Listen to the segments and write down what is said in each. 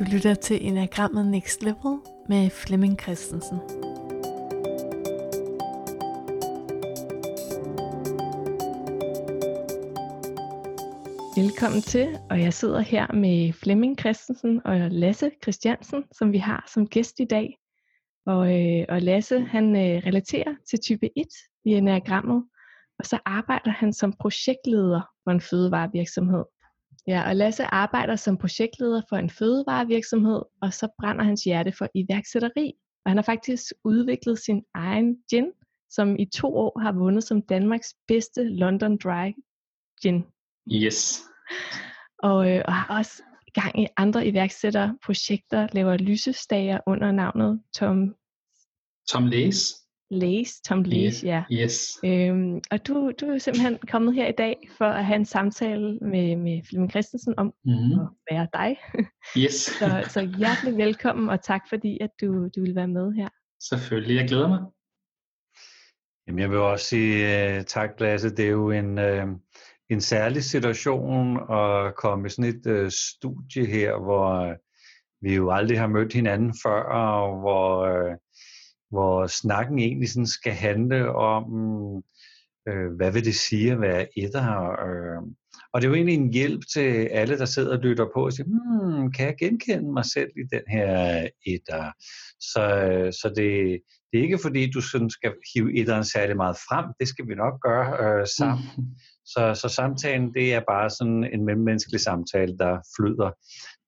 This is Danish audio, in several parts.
Du lytter til Enagrammet Next Level med Flemming Christensen. Velkommen til, og jeg sidder her med Flemming Christensen og Lasse Christiansen, som vi har som gæst i dag. Og, øh, og Lasse, han øh, relaterer til type 1 i enagrammet, og så arbejder han som projektleder for en fødevarevirksomhed. Ja, og Lasse arbejder som projektleder for en fødevarevirksomhed, og så brænder hans hjerte for iværksætteri. Og han har faktisk udviklet sin egen gin, som i to år har vundet som Danmarks bedste London Dry Gin. Yes. Og, øh, og har også gang i andre iværksætterprojekter, laver lysestager under navnet Tom Tom Læs. Læs, Tom Læs, ja. Yes. Øhm, og du, du er simpelthen kommet her i dag for at have en samtale med, med Flemming Christensen om Mm-hmm. at være dig. Yes. så, så hjertelig velkommen, og tak fordi, at du, du vil være med her. Selvfølgelig, jeg glæder mig. Jamen, jeg vil også sige uh, tak, Lasse. Det er jo en, uh, en særlig situation at komme i sådan et uh, studie her, hvor uh, vi jo aldrig har mødt hinanden før, og hvor, uh, hvor snakken egentlig sådan skal handle om, uh, hvad vil det sige at være etter? Uh, og det er jo egentlig en hjælp til alle, der sidder og lytter på og siger, hmm, kan jeg genkende mig selv i den her etter? Så, så det, det er ikke fordi, du sådan skal hive etteren særlig meget frem. Det skal vi nok gøre øh, sammen. Mm. Så, så samtalen, det er bare sådan en mellemmenneskelig samtale, der flyder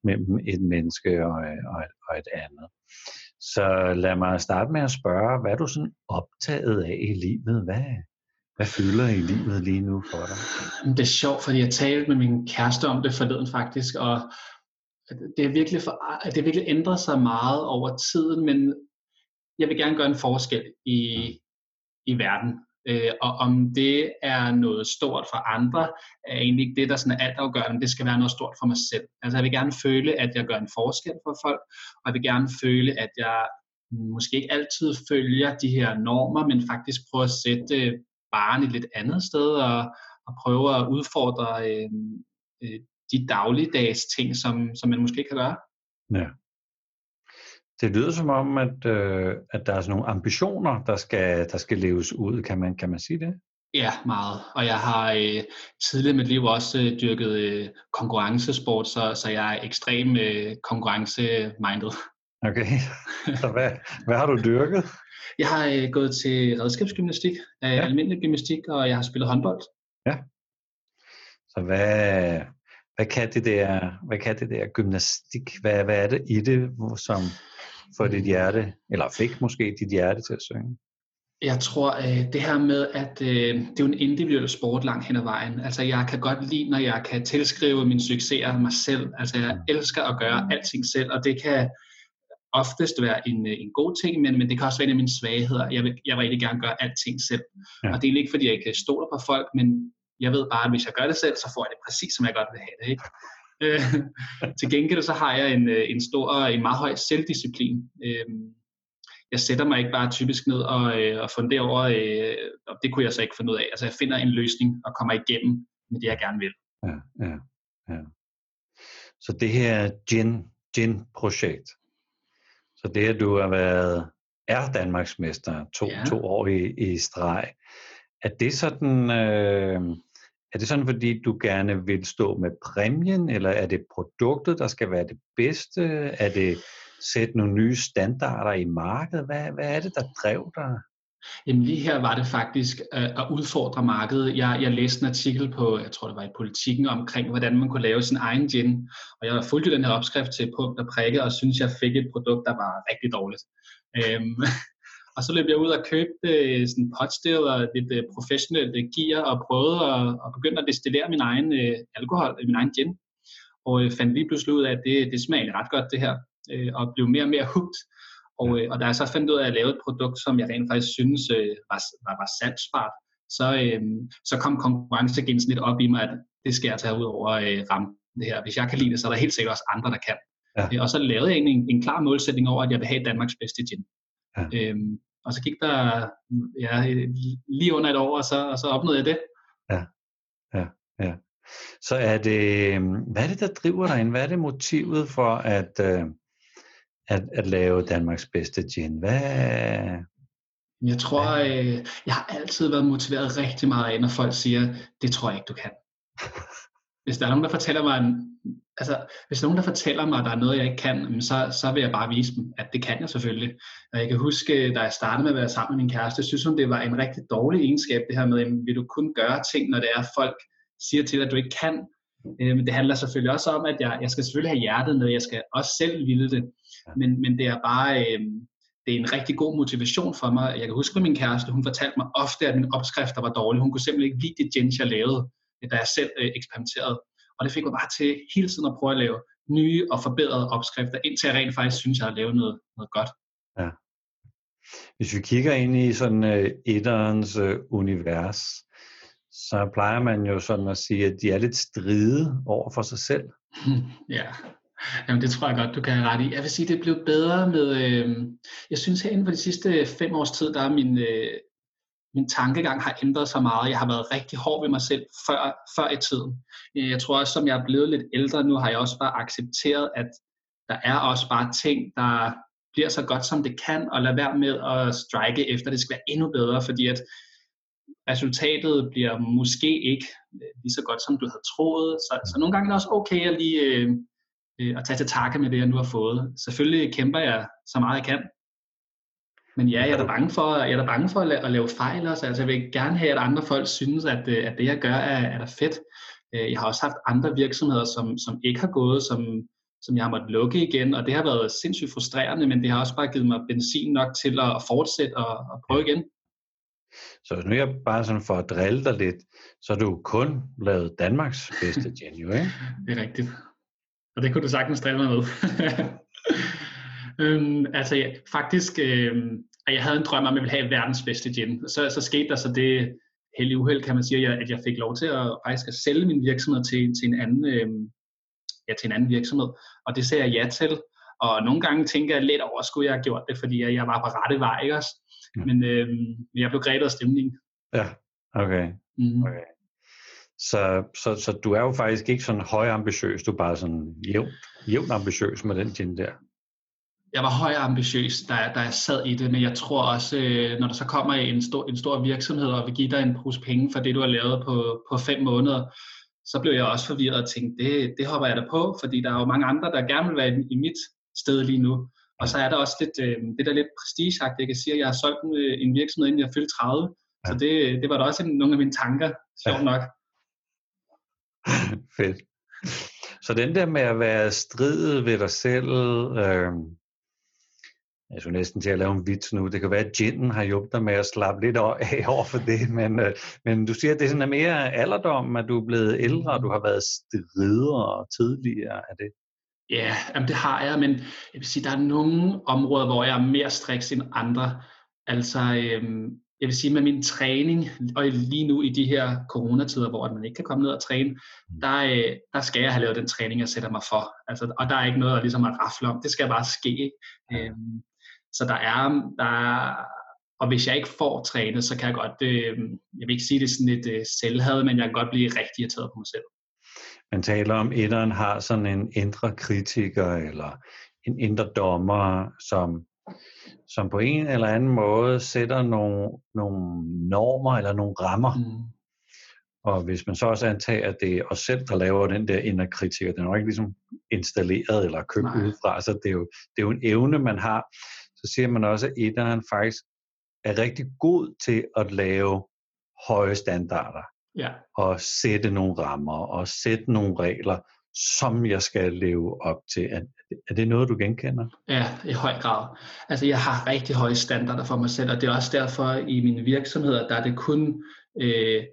mellem et menneske og, og, et, og et andet. Så lad mig starte med at spørge, hvad er du sådan optaget af i livet? Hvad, hvad fylder i livet lige nu for dig? Det er sjovt, fordi jeg talte med min kæreste om det forleden faktisk, og det er virkelig, for, det er virkelig ændret sig meget over tiden, men jeg vil gerne gøre en forskel i, i verden. Øh, og om det er noget stort for andre, er egentlig ikke det, der sådan er altafgørende, men det skal være noget stort for mig selv. Altså jeg vil gerne føle, at jeg gør en forskel for folk, og jeg vil gerne føle, at jeg måske ikke altid følger de her normer, men faktisk prøver at sætte øh, barnet et lidt andet sted, og, og prøve at udfordre øh, øh, de dagligdags ting, som, som man måske kan gøre. Ja. Det lyder som om, at, øh, at der er sådan nogle ambitioner, der skal, der skal leves ud. Kan man, kan man sige det? Ja, meget. Og jeg har øh, tidligere i mit liv også øh, dyrket øh, konkurrencesport, så, så jeg er ekstrem øh, konkurrence-minded. Okay, så hvad, hvad har du dyrket? Jeg har øh, gået til redskabsgymnastik, øh, ja. almindelig gymnastik, og jeg har spillet håndbold. Ja. Så hvad, hvad kan det der, hvad kan det der gymnastik? Hvad, hvad er det i det, som får dit hjerte, eller fik måske dit hjerte til at synge? Jeg tror, øh, det her med, at øh, det er jo en individuel sport langt hen ad vejen. Altså, jeg kan godt lide, når jeg kan tilskrive mine succeser mig selv. Altså, jeg elsker at gøre alting selv, og det kan oftest være en, en god ting, men, men det kan også være en af mine svagheder. Jeg vil, jeg vil rigtig gerne gøre alting selv. Ja. Og det er ikke, fordi jeg ikke stoler på folk, men jeg ved bare, at hvis jeg gør det selv, så får jeg det præcis, som jeg godt vil have det. Ikke? Øh, til gengæld så har jeg en, en stor, en meget høj selvdisciplin. Øh, jeg sætter mig ikke bare typisk ned og, og funderer over, øh, og det kunne jeg så ikke finde ud af. Altså jeg finder en løsning og kommer igennem med det, jeg gerne vil. Ja, ja, ja. Så det her gin, gin-projekt, så det at du har været, er Danmarksmester to, ja. to år i, i streg, er det sådan, øh, er det sådan, fordi du gerne vil stå med præmien, eller er det produktet, der skal være det bedste? Er det sætte nogle nye standarder i markedet? Hvad, hvad er det, der drev dig? Jamen lige her var det faktisk øh, at udfordre markedet. Jeg, jeg læste en artikel på, jeg tror det var i Politiken, omkring hvordan man kunne lave sin egen gin. Og jeg fulgte den her opskrift til punkt og prikke, og synes jeg fik et produkt, der var rigtig dårligt. Øhm, og så løb jeg ud og købte øh, sådan potstill og lidt øh, professionelt øh, gear, og prøvede at, at begynde at destillere min egen øh, alkohol, min egen gin. Og øh, fandt lige pludselig ud af, at det, det smager ret godt det her, øh, og blev mere og mere hooked. Og, øh, og da jeg så fandt ud af at lave et produkt, som jeg rent faktisk synes øh, var, var, var salgsbart, så, øh, så kom konkurrencegensen lidt op i mig, at det skal jeg tage ud over øh, rampen det her. Hvis jeg kan lide det, så er der helt sikkert også andre, der kan. Ja. Og så lavede jeg en, en klar målsætning over, at jeg vil have Danmarks bedste gin. Ja. Øhm, og så gik der ja, lige under et år, og så, og så opnåede jeg det. Ja, ja, ja. Så er det, øhm, hvad er det, der driver dig ind? Hvad er det motivet for at, øh, at, at lave Danmarks bedste gin? Hvad, jeg tror, øh, jeg har altid været motiveret rigtig meget af, når folk siger, det tror jeg ikke, du kan. Hvis der er nogen, der fortæller mig, altså, hvis nogen, der fortæller mig, at der er noget, jeg ikke kan, så, så vil jeg bare vise dem, at det kan jeg selvfølgelig. Og jeg kan huske, da jeg startede med at være sammen med min kæreste, synes hun, det var en rigtig dårlig egenskab, det her med, at vil du kun gøre ting, når det er, folk siger til dig, at du ikke kan. Øh, men det handler selvfølgelig også om, at jeg, jeg skal selvfølgelig have hjertet med, jeg skal også selv ville det. Men, men det er bare, øh, det er en rigtig god motivation for mig. Jeg kan huske min kæreste, hun fortalte mig ofte, at min opskrifter var dårlige. Hun kunne simpelthen ikke lide det gins, jeg lavede, da jeg selv øh, eksperimenterede. Og det fik mig bare til hele tiden at prøve at lave nye og forbedrede opskrifter, indtil jeg rent faktisk synes, jeg har lavet noget, noget godt. Ja. Hvis vi kigger ind i sådan uh, etterens uh, univers, så plejer man jo sådan at sige, at de er lidt stride over for sig selv. ja, Jamen, det tror jeg godt, du kan have ret i. Jeg vil sige, det er blevet bedre med... Øh, jeg synes, herinde for de sidste fem års tid, der er min, øh, min tankegang har ændret sig meget. Jeg har været rigtig hård ved mig selv før, før i tiden. Øh, jeg tror også, som jeg er blevet lidt ældre nu, har jeg også bare accepteret, at der er også bare ting, der bliver så godt, som det kan, og lade være med at strike efter, det skal være endnu bedre, fordi at resultatet bliver måske ikke øh, lige så godt, som du havde troet. Så, så nogle gange er det også okay at lige øh, øh at tage til takke med det, jeg nu har fået. Selvfølgelig kæmper jeg så meget jeg kan. Men ja, jeg er da bange for, jeg er da bange for at, lave, at lave fejl også. Altså, jeg vil gerne have, at andre folk synes, at, øh, at det, jeg gør, er, er da fedt. Øh, jeg har også haft andre virksomheder, som, som ikke har gået, som, som jeg har måttet lukke igen, og det har været sindssygt frustrerende, men det har også bare givet mig benzin nok til at fortsætte og, og prøve igen. Så hvis nu jeg bare sådan for at drille dig lidt, så har du kun lavet Danmarks bedste gin, jo, ikke? det er rigtigt. Og det kunne du sagtens drille mig med. øhm, altså ja, faktisk, øhm, jeg havde en drøm om, at jeg ville have verdens bedste gin. Så, så skete der så det heldige uheld, kan man sige, at jeg fik lov til at faktisk at sælge min virksomhed til, til, en anden, øhm, ja, til en anden virksomhed. Og det sagde jeg ja til. Og nogle gange tænker jeg lidt over, at skulle jeg have gjort det, fordi jeg var på rette vej, ikke også? Mm. Men øhm, jeg blev grebet af stemningen. Ja, okay. Mm. okay. Så, så, så du er jo faktisk ikke sådan højambitiøs, du er bare sådan jævn, jævn ambitiøs med den gin der. Jeg var højambitiøs, da, da jeg sad i det, men jeg tror også, øh, når der så kommer en stor, en stor virksomhed og vil give dig en pose penge for det, du har lavet på, på fem måneder, så blev jeg også forvirret og tænkte, det, det hopper jeg da på, fordi der er jo mange andre, der gerne vil være i, i mit sted lige nu. Og så er der også lidt, øh, det der lidt prestigeagt. Jeg kan sige, at jeg har solgt en, øh, en virksomhed, inden jeg fyldte 30. Ja. Så det, det var da også en, nogle af mine tanker, sjovt ja. nok. Fedt. Så den der med at være stridet ved dig selv, øh, jeg skulle næsten til at lave en vits nu, det kan være, at ginen har hjulpet dig med at slappe lidt af over for det, men, øh, men du siger, at det er sådan mere alderdom, at du er blevet ældre, og du har været stridere tidligere af det. Ja, jamen det har jeg, men jeg vil sige, der er nogle områder, hvor jeg er mere striks end andre. Altså, øhm, jeg vil sige med min træning, og lige nu i de her coronatider, hvor man ikke kan komme ned og træne, mm. der, øh, der skal jeg have lavet den træning, jeg sætter mig for. Altså, og der er ikke noget at, ligesom at rafle om, det skal bare ske. Øhm, så der er, der er, og hvis jeg ikke får trænet, så kan jeg godt, øh, jeg vil ikke sige det sådan et øh, selvhad, men jeg kan godt blive rigtig irriteret på mig selv. Man taler om, at etteren har sådan en indre kritiker, eller en indre dommer, som som på en eller anden måde sætter nogle, nogle normer eller nogle rammer. Mm. Og hvis man så også antager, at det er os selv, der laver den der indre kritik, den er jo ikke ligesom installeret eller købt Nej. udefra, så det er, jo, det er jo en evne, man har. Så siger man også, at etteren faktisk er rigtig god til at lave høje standarder. Ja. Og sætte nogle rammer og sætte nogle regler, som jeg skal leve op til. Er, er det noget, du genkender? Ja, i høj grad. Altså, jeg har rigtig høje standarder for mig selv, og det er også derfor i mine virksomheder, der er det kun øh,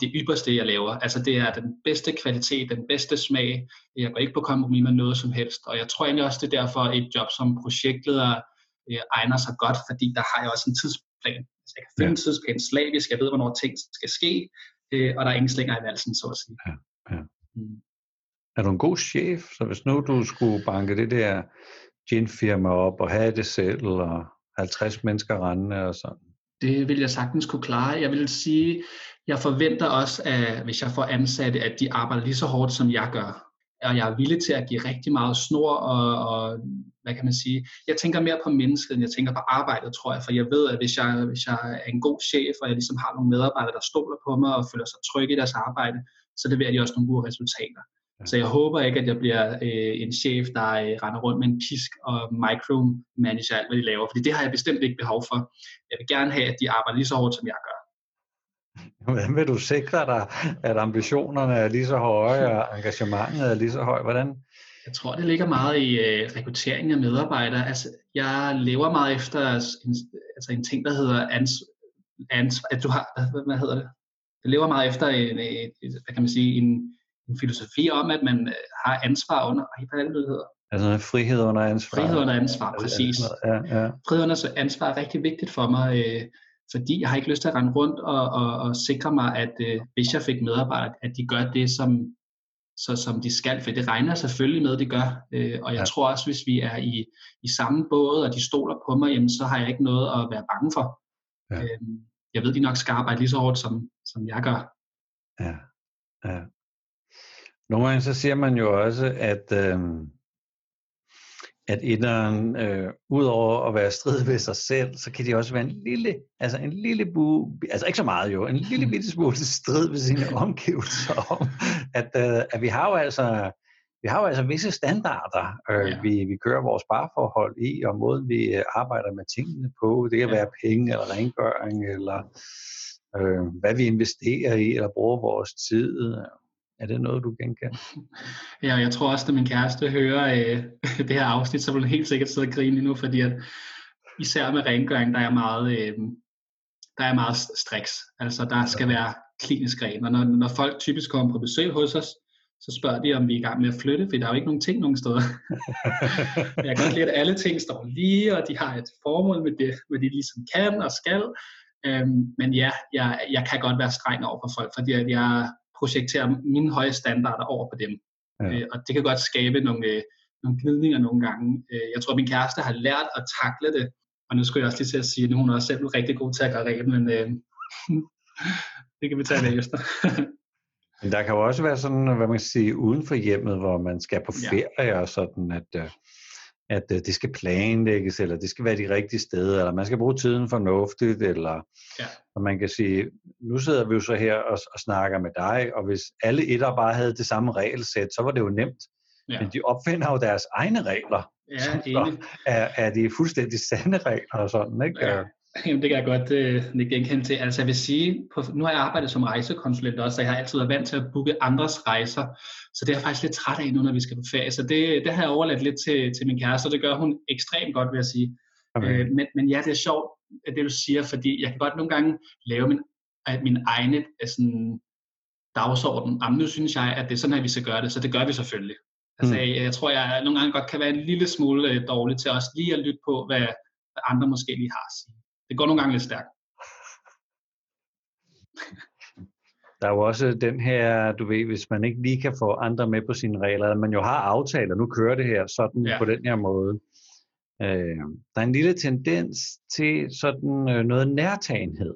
det ypperste, jeg laver. Altså, det er den bedste kvalitet, den bedste smag. Jeg går ikke på kompromis med noget som helst, og jeg tror egentlig også, det er derfor et job som projektleder øh, egner sig godt, fordi der har jeg også en tidsplan. Altså, jeg kan finde ja. en tidsplan slavisk, jeg ved, hvornår ting skal ske, øh, og der er ingen slinger i valsen, så at sige. Ja, ja. Mm. Er du en god chef? Så hvis nu du skulle banke det der ginfirma op og have det selv, og 50 mennesker rendende og sådan? Det vil jeg sagtens kunne klare. Jeg vil sige, jeg forventer også, at hvis jeg får ansatte, at de arbejder lige så hårdt, som jeg gør. Og jeg er villig til at give rigtig meget snor og, og hvad kan man sige, jeg tænker mere på mennesket, end jeg tænker på arbejdet, tror jeg, for jeg ved, at hvis jeg, hvis jeg er en god chef, og jeg ligesom har nogle medarbejdere, der stoler på mig og føler sig trygge i deres arbejde, så leverer de også nogle gode resultater. Så jeg håber ikke, at jeg bliver øh, en chef, der øh, render rundt med en pisk og micromanager alt, hvad de laver, fordi det har jeg bestemt ikke behov for. Jeg vil gerne have, at de arbejder lige så hårdt, som jeg gør. Hvordan vil du sikre dig, at ambitionerne er lige så høje, og engagementet er lige så højt? Hvordan? Jeg tror, det ligger meget i øh, rekruttering af medarbejdere. Altså, jeg lever meget efter en, altså en ting, der hedder ans, ans, at du har, hvad, hvad hedder det? Jeg lever meget efter en, en, hvad kan man sige, en, en filosofi om, at man øh, har ansvar under, hvad er det, det hedder? Altså frihed under ansvar. Frihed under ansvar, præcis. Ja, ja. Frihed under ansvar er rigtig vigtigt for mig. Øh, fordi jeg har ikke lyst til at rende rundt og, og, og sikre mig, at øh, hvis jeg fik medarbejdere, at de gør det, som, så, som de skal, for det regner selvfølgelig med, at de gør. Øh, og jeg ja. tror også, hvis vi er i, i samme båd, og de stoler på mig, jamen, så har jeg ikke noget at være bange for. Ja. Øh, jeg ved, de nok skal arbejde lige så hårdt, som, som jeg gør. Ja, ja. Nogle gange så siger man jo også, at øh, at etteren, øh, udover at være strid ved sig selv, så kan de også være en lille, altså en lille bu, altså ikke så meget jo, en lille bitte smule strid ved sine omgivelser om, at, øh, at vi har jo altså, vi har jo altså visse standarder, øh, ja. vi, vi kører vores parforhold i, og måden vi øh, arbejder med tingene på, det kan ja. være penge eller rengøring, eller øh, hvad vi investerer i, eller bruger vores tid, er det noget, du genkender? Ja, jeg tror også, at min kæreste hører øh, det her afsnit, så vil hun helt sikkert sidde og grine nu, fordi at især med rengøring, der er meget, øh, der er meget striks. Altså, der skal være klinisk ren, og når, når folk typisk kommer på besøg hos os, så spørger de, om vi er i gang med at flytte, for der er jo ikke nogen ting nogen steder. jeg kan godt lide, at alle ting står lige, og de har et formål med det, hvad de ligesom kan og skal. Øhm, men ja, jeg, jeg kan godt være streng over for folk, fordi at jeg projektere mine høje standarder over på dem. Ja. Øh, og det kan godt skabe nogle, øh, nogle gnidninger nogle gange. Øh, jeg tror, min kæreste har lært at takle det, og nu skulle jeg også lige til at sige, at hun er også selv rigtig god til at gøre rent, men øh, det kan vi tage efter. men der kan jo også være sådan, hvad man kan sige, uden for hjemmet, hvor man skal på ferie ja. og sådan, at, øh, at øh, det skal planlægges, eller det skal være de rigtige steder, eller man skal bruge tiden fornuftigt, eller ja. og man kan sige, nu sidder vi jo så her og, og snakker med dig, og hvis alle etter bare havde det samme regelsæt, så var det jo nemt. Ja. Men de opfinder jo deres egne regler, ja, så er, er de fuldstændig sande regler og sådan, ikke? Ja. Jamen, det kan jeg godt øh, genkende til. Altså jeg vil sige, på, nu har jeg arbejdet som rejsekonsulent også, så jeg har altid været vant til at booke andres rejser. Så det er jeg faktisk lidt træt af nu, når vi skal på ferie. Så det, det har jeg overladt lidt til, til min kæreste, og det gør hun ekstremt godt, vil jeg sige. Okay. Øh, men, men ja, det er sjovt, det du siger, fordi jeg kan godt nogle gange lave min, min egne øh, sådan, dagsorden. Jamen, nu synes jeg, at det er sådan her, vi skal gøre det, så det gør vi selvfølgelig. Altså, mm. jeg, jeg tror, jeg nogle gange godt kan være en lille smule øh, dårlig til også lige at lytte på, hvad, hvad andre måske lige har at sige det går nogle gange lidt stærkt. Der er jo også den her, du ved, hvis man ikke lige kan få andre med på sine regler, at man jo har aftaler, nu kører det her sådan ja. på den her måde. Øh, der er en lille tendens til sådan øh, noget nærtagenhed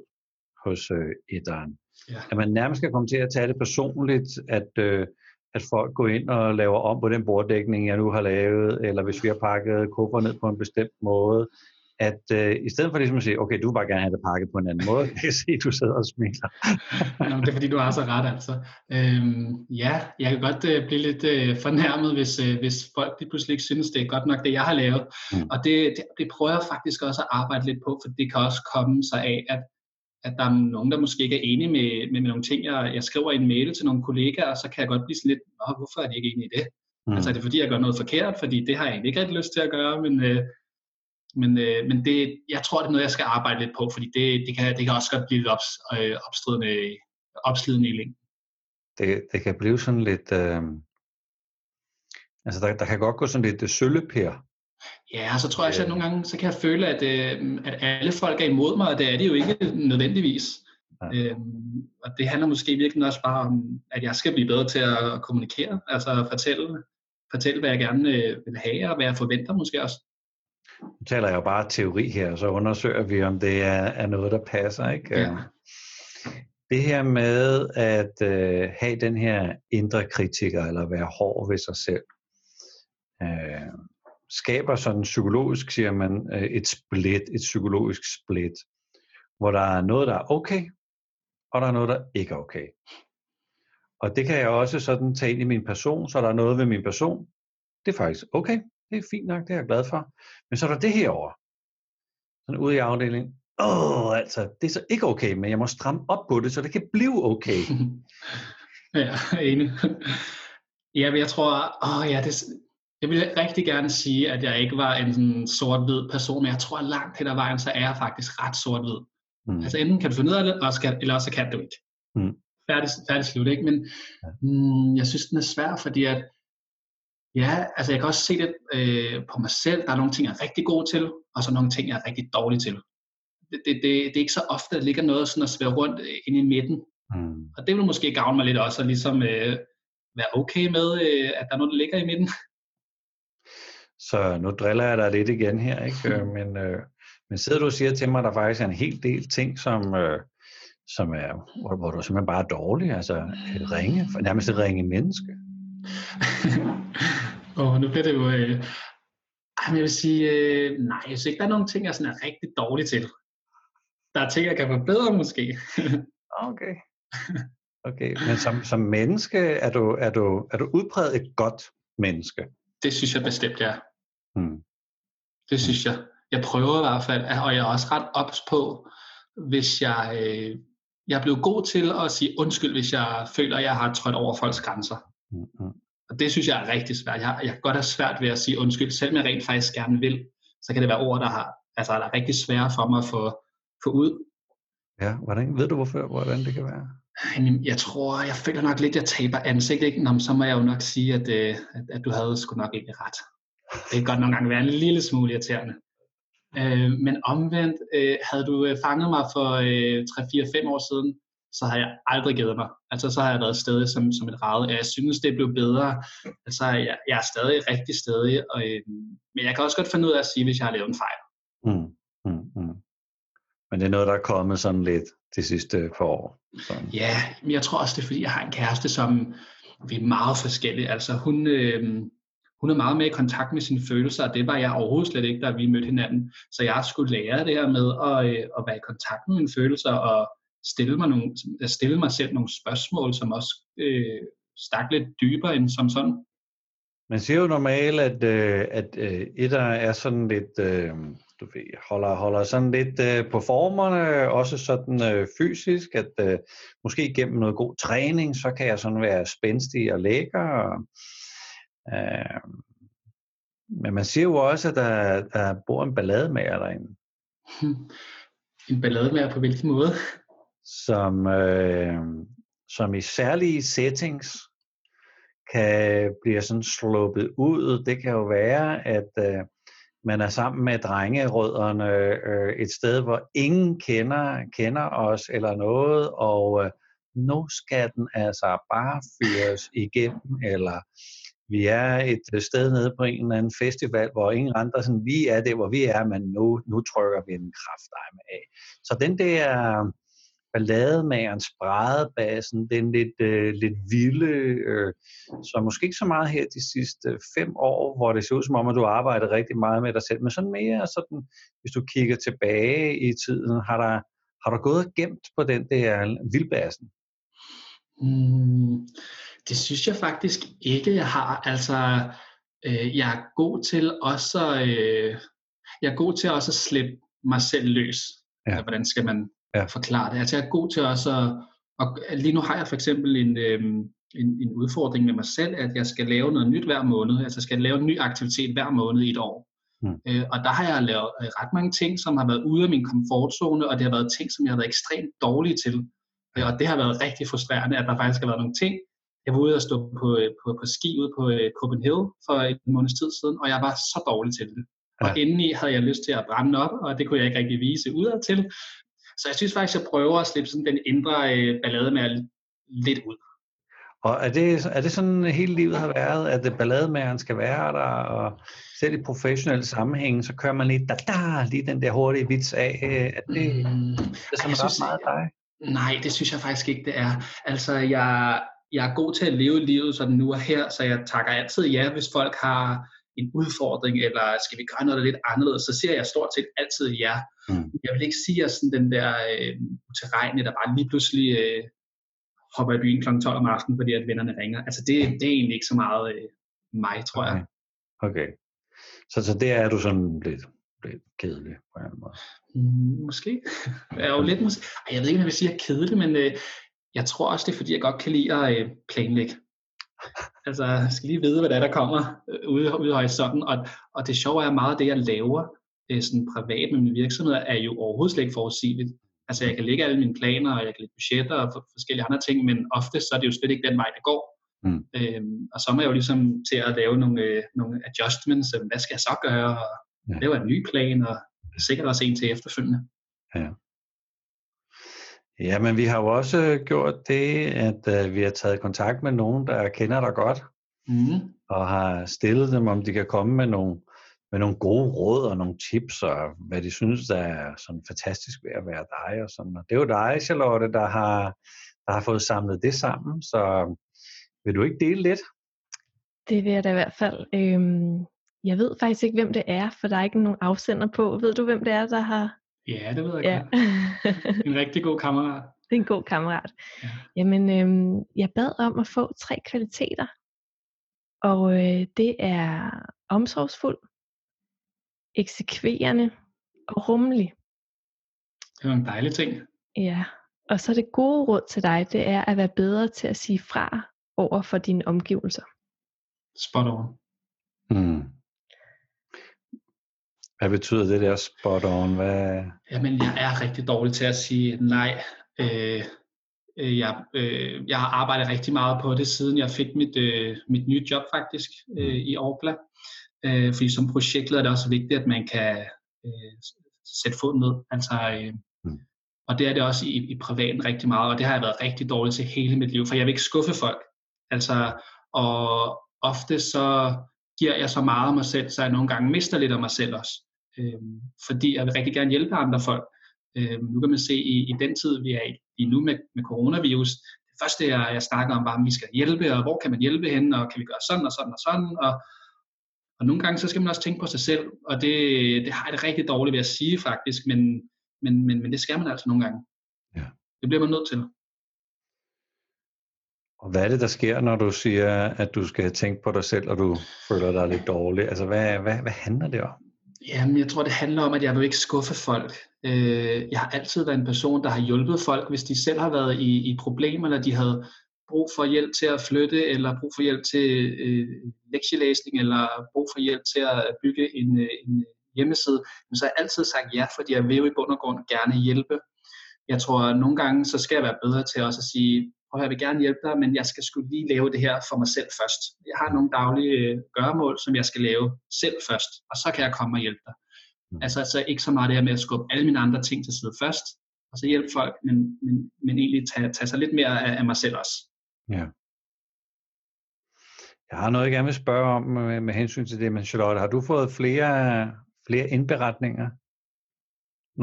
hos øh, etteren. Ja. At man nærmest skal komme til at tage det personligt, at, øh, at folk går ind og laver om på den borddækning, jeg nu har lavet, eller hvis vi har pakket kuffer ned på en bestemt måde, at øh, i stedet for ligesom at sige, okay, du vil bare gerne have det pakket på en anden måde, jeg kan se, at du sidder og smiler. Nå, det er fordi, du har så ret altså. Øhm, ja, jeg kan godt øh, blive lidt øh, fornærmet, hvis, øh, hvis folk de pludselig ikke synes, det er godt nok det, jeg har lavet. Mm. Og det, det, det prøver jeg faktisk også at arbejde lidt på, for det kan også komme sig af, at, at der er nogen, der måske ikke er enige med, med, med nogle ting, jeg, jeg skriver en mail til nogle kollegaer, og så kan jeg godt blive sådan lidt, hvorfor er de ikke enige i det? Mm. Altså er det fordi, jeg gør noget forkert? Fordi det har jeg egentlig ikke rigtig lyst til at gøre, men... Øh, men, øh, men det, jeg tror, det er noget, jeg skal arbejde lidt på, fordi det, det, kan, det kan også godt blive lidt ops, øh, opstridende, opslidende i længden. Det, det kan blive sådan lidt... Øh... Altså, der, der kan godt gå sådan lidt øh, søllepær. Ja, så tror jeg også, at nogle gange så kan jeg føle, at, øh, at alle folk er imod mig, og det er det jo ikke nødvendigvis. Ja. Øhm, og det handler måske virkelig også bare om, at jeg skal blive bedre til at kommunikere, altså fortælle, fortælle hvad jeg gerne øh, vil have, og hvad jeg forventer måske også. Nu taler jeg jo bare teori her, og så undersøger vi, om det er, er noget, der passer. Ikke? Ja. det her med at øh, have den her indre kritiker, eller være hård ved sig selv, øh, skaber sådan psykologisk, siger man, øh, et split, et psykologisk split, hvor der er noget, der er okay, og der er noget, der ikke er okay. Og det kan jeg også sådan tage ind i min person, så der er noget ved min person, det er faktisk okay, det er fint nok, det er jeg glad for. Men så er der det her over, sådan ude i afdelingen, åh, oh, altså, det er så ikke okay, men jeg må stramme op på det, så det kan blive okay. ja, enig. Ja, men jeg tror, åh ja, det, jeg vil rigtig gerne sige, at jeg ikke var en sådan sort-hvid person, men jeg tror, at langt hen ad vejen, så er jeg faktisk ret sort-hvid. Mm. Altså enten kan du finde ud af det, eller også kan du ikke. Mm. Færdig, færdig slut, ikke? Men mm, jeg synes, den er svær, fordi at, ja, altså jeg kan også se det øh, på mig selv. Der er nogle ting, jeg er rigtig god til, og så nogle ting, jeg er rigtig dårlig til. Det, det, det, det er ikke så ofte, at der ligger noget sådan at svære rundt øh, inde i midten. Mm. Og det vil måske gavne mig lidt også, at ligesom øh, være okay med, øh, at der er noget, der ligger i midten. Så nu driller jeg dig lidt igen her, ikke? Men, øh, men sidder du og siger til mig, at der faktisk er en hel del ting, som, øh, som er, hvor, hvor du simpelthen bare er dårlig, altså et ringe, nærmest et ringe menneske. Åh, oh, nu bliver det jo... Øh, jeg vil sige, øh, nej, jeg synes ikke, der er nogle ting, jeg sådan er rigtig dårlig til. Der er ting, jeg kan forbedre måske. okay. Okay, men som, som menneske, er du, er, du, er du udpræget et godt menneske? Det synes jeg bestemt, ja. Hmm. Det synes jeg. Jeg prøver i hvert fald, og jeg er også ret ops på, hvis jeg, øh, jeg blev god til at sige undskyld, hvis jeg føler, at jeg har trådt over folks grænser. Mm-hmm. Og det synes jeg er rigtig svært. Jeg, jeg kan godt have svært ved at sige undskyld, selvom jeg rent faktisk gerne vil. Så kan det være ord, der, har, altså, der er rigtig svære for mig at få, få ud. Ja, hvordan, ved du hvorfor, hvordan det kan være? Jeg tror, jeg føler nok lidt, at jeg taber ansigt. Ikke? Nå, så må jeg jo nok sige, at, øh, at, at du havde sgu nok ikke ret. Det kan godt nogle gange være en lille smule irriterende. Øh, men omvendt, øh, havde du øh, fanget mig for øh, 3-4-5 år siden, så har jeg aldrig givet mig. Altså så har jeg været stadig som, som et rade. Jeg synes, det blev bedre. Altså jeg, jeg er stadig rigtig stadig. Og, øh, men jeg kan også godt finde ud af at sige, hvis jeg har lavet en fejl. Mm, mm, mm. Men det er noget, der er kommet sådan lidt de sidste par år. Så. Ja, men jeg tror også, det er fordi, jeg har en kæreste, som vi er meget forskellige. Altså hun, øh, hun er meget mere i kontakt med sine følelser, og det var jeg overhovedet slet ikke, da vi mødte hinanden. Så jeg skulle lære det her med at, øh, at være i kontakt med mine følelser og stille mig, nogle, at stille mig selv nogle spørgsmål, som også øh, stak lidt dybere end som sådan. Man siger jo normalt, at, øh, at øh, et er sådan lidt, øh, du ved, holder, holder sådan lidt øh, på formerne, også sådan øh, fysisk, at øh, måske gennem noget god træning, så kan jeg sådan være spændstig og lækker. Og, øh, men man siger jo også, at der, der bor en ballademager derinde. En ballademager på hvilken måde? Som, øh, som i særlige settings kan blive sådan sluppet ud. Det kan jo være, at øh, man er sammen med drengerødderne øh, et sted, hvor ingen kender, kender os eller noget, og øh, nu skal den altså bare fyres igennem, eller vi er et øh, sted nede på en eller anden festival, hvor ingen andre sådan, vi er det, hvor vi er, men nu, nu trykker vi en kraftdejme af. Så den der ballademagerens bradebasen, den lidt, øh, lidt vilde, øh, så måske ikke så meget her de sidste fem år, hvor det ser ud som om, at du arbejder rigtig meget med dig selv, men sådan mere sådan, hvis du kigger tilbage i tiden, har der, har der gået gemt på den der vildbasen? Mm, det synes jeg faktisk ikke, jeg har. Altså, øh, jeg er god til også, øh, jeg er god til også at slippe mig selv løs. Ja. Altså, hvordan skal man ja. forklare det. Altså jeg er god til også at, og lige nu har jeg for eksempel en, øhm, en, en udfordring med mig selv, at jeg skal lave noget nyt hver måned. Altså jeg skal lave en ny aktivitet hver måned i et år. Mm. Øh, og der har jeg lavet øh, ret mange ting, som har været ude af min komfortzone, og det har været ting, som jeg har været ekstremt dårlig til. Øh, og det har været rigtig frustrerende, at der faktisk har været nogle ting. Jeg var ude og stå på, øh, på, på ski ude på uh, Copenhagen for en måneds tid siden, og jeg var så dårlig til det. Ja. Og indeni havde jeg lyst til at brænde op, og det kunne jeg ikke rigtig vise udad til. Så jeg synes faktisk, jeg prøver at slippe sådan den indre øh, ballade med lidt ud. Og er det, er det sådan hele livet har været, at ballademageren skal være der, og selv i professionelle sammenhæng, så kører man lige, da, da, lige den der hurtige vits af, at det, mm, det er ret meget dig? Nej, det synes jeg faktisk ikke, det er. Altså, jeg, jeg er god til at leve livet sådan nu og her, så jeg takker altid ja, hvis folk har en udfordring, eller skal vi gøre noget lidt anderledes, så siger jeg stort set altid ja. Mm. Jeg vil ikke sige, at sådan den der øh, uterrene, der bare lige pludselig øh, hopper i byen kl. 12 om aftenen, fordi at vennerne ringer. Altså det, det er egentlig ikke så meget øh, mig, tror okay. jeg. Okay. Så, så det er du sådan lidt, lidt kedelig på en måde? Mm, måske. Jeg er jo lidt, måske, jeg ved ikke, om jeg vil sige, at jeg er kedelig, men øh, jeg tror også, det er fordi, jeg godt kan lide at øh, planlægge. Altså, jeg skal lige vide, hvad der, er, der kommer øh, ude, ude i horisonten. Og, og det sjove er meget, det jeg laver øh, sådan privat med mine virksomheder, er jo overhovedet slet ikke forudsigeligt. Altså, jeg kan lægge alle mine planer, og jeg kan lægge budgetter og forskellige andre ting, men ofte så er det jo slet ikke den vej, det går. Mm. Øhm, og så må jeg jo ligesom til at lave nogle, øh, nogle adjustments. Øh, hvad skal jeg så gøre? Og ja. lave en ny plan, og sikkert også en til efterfølgende. Ja. Ja, men vi har jo også gjort det, at uh, vi har taget kontakt med nogen, der kender dig godt, mm. og har stillet dem, om de kan komme med nogle, med nogle gode råd og nogle tips, og hvad de synes, der er sådan fantastisk ved at være dig. Og, sådan. og det er jo dig, Charlotte, der har, der har fået samlet det sammen, så vil du ikke dele lidt? Det vil jeg da i hvert fald. Øhm, jeg ved faktisk ikke, hvem det er, for der er ikke nogen afsender på. Ved du, hvem det er, der har Ja, det ved jeg ja. godt. en rigtig god kammerat. Det er en god kammerat. Ja. Jamen, øhm, jeg bad om at få tre kvaliteter. Og øh, det er omsorgsfuld, eksekverende og rummelig. Det var en dejlig ting. Ja, og så det gode råd til dig, det er at være bedre til at sige fra over for dine omgivelser. Spot on. Mm. Hvad betyder det der spot on? Hvad... Jamen, jeg er rigtig dårlig til at sige nej. Øh, øh, jeg, øh, jeg har arbejdet rigtig meget på det, siden jeg fik mit, øh, mit nye job faktisk øh, i Orkla. Øh, fordi som projektleder er det også vigtigt, at man kan øh, sætte foden ned. Altså, øh, mm. Og det er det også i, i privaten rigtig meget, og det har jeg været rigtig dårlig til hele mit liv, for jeg vil ikke skuffe folk. Altså, og ofte så giver jeg så meget af mig selv, så jeg nogle gange mister lidt af mig selv også. Øhm, fordi jeg vil rigtig gerne hjælpe andre folk. Øhm, nu kan man se i, i den tid, vi er i, i nu med, med coronavirus, det første jeg, jeg snakker om var, at vi skal hjælpe, og hvor kan man hjælpe henne, og kan vi gøre sådan og sådan og sådan, og, og nogle gange så skal man også tænke på sig selv, og det, det har jeg det rigtig dårligt ved at sige faktisk, men, men, men, men det skal man altså nogle gange. Ja. Det bliver man nødt til. Og hvad er det, der sker, når du siger, at du skal tænke på dig selv, og du føler dig lidt dårlig? Altså, hvad, hvad, hvad handler det om? Jamen, jeg tror, det handler om, at jeg vil ikke skuffe folk. Øh, jeg har altid været en person, der har hjulpet folk, hvis de selv har været i, i problemer, eller de havde brug for hjælp til at flytte, eller brug for hjælp til øh, lektielæsning, eller brug for hjælp til at bygge en, øh, en hjemmeside, men så har jeg altid sagt ja, fordi jeg vil jo i bund og grund gerne hjælpe. Jeg tror, at nogle gange, så skal jeg være bedre til også at sige, og jeg vil gerne hjælpe dig, men jeg skal skulle lige lave det her for mig selv først. Jeg har nogle daglige øh, gøremål, som jeg skal lave selv først, og så kan jeg komme og hjælpe dig. Mm. Altså, altså ikke så meget det her med at skubbe alle mine andre ting til side først, og så hjælpe folk, men, men, men egentlig tage, tage sig lidt mere af, af mig selv også. Ja. Jeg har noget, jeg gerne vil spørge om med, med hensyn til det, men Charlotte, har du fået flere, flere indberetninger?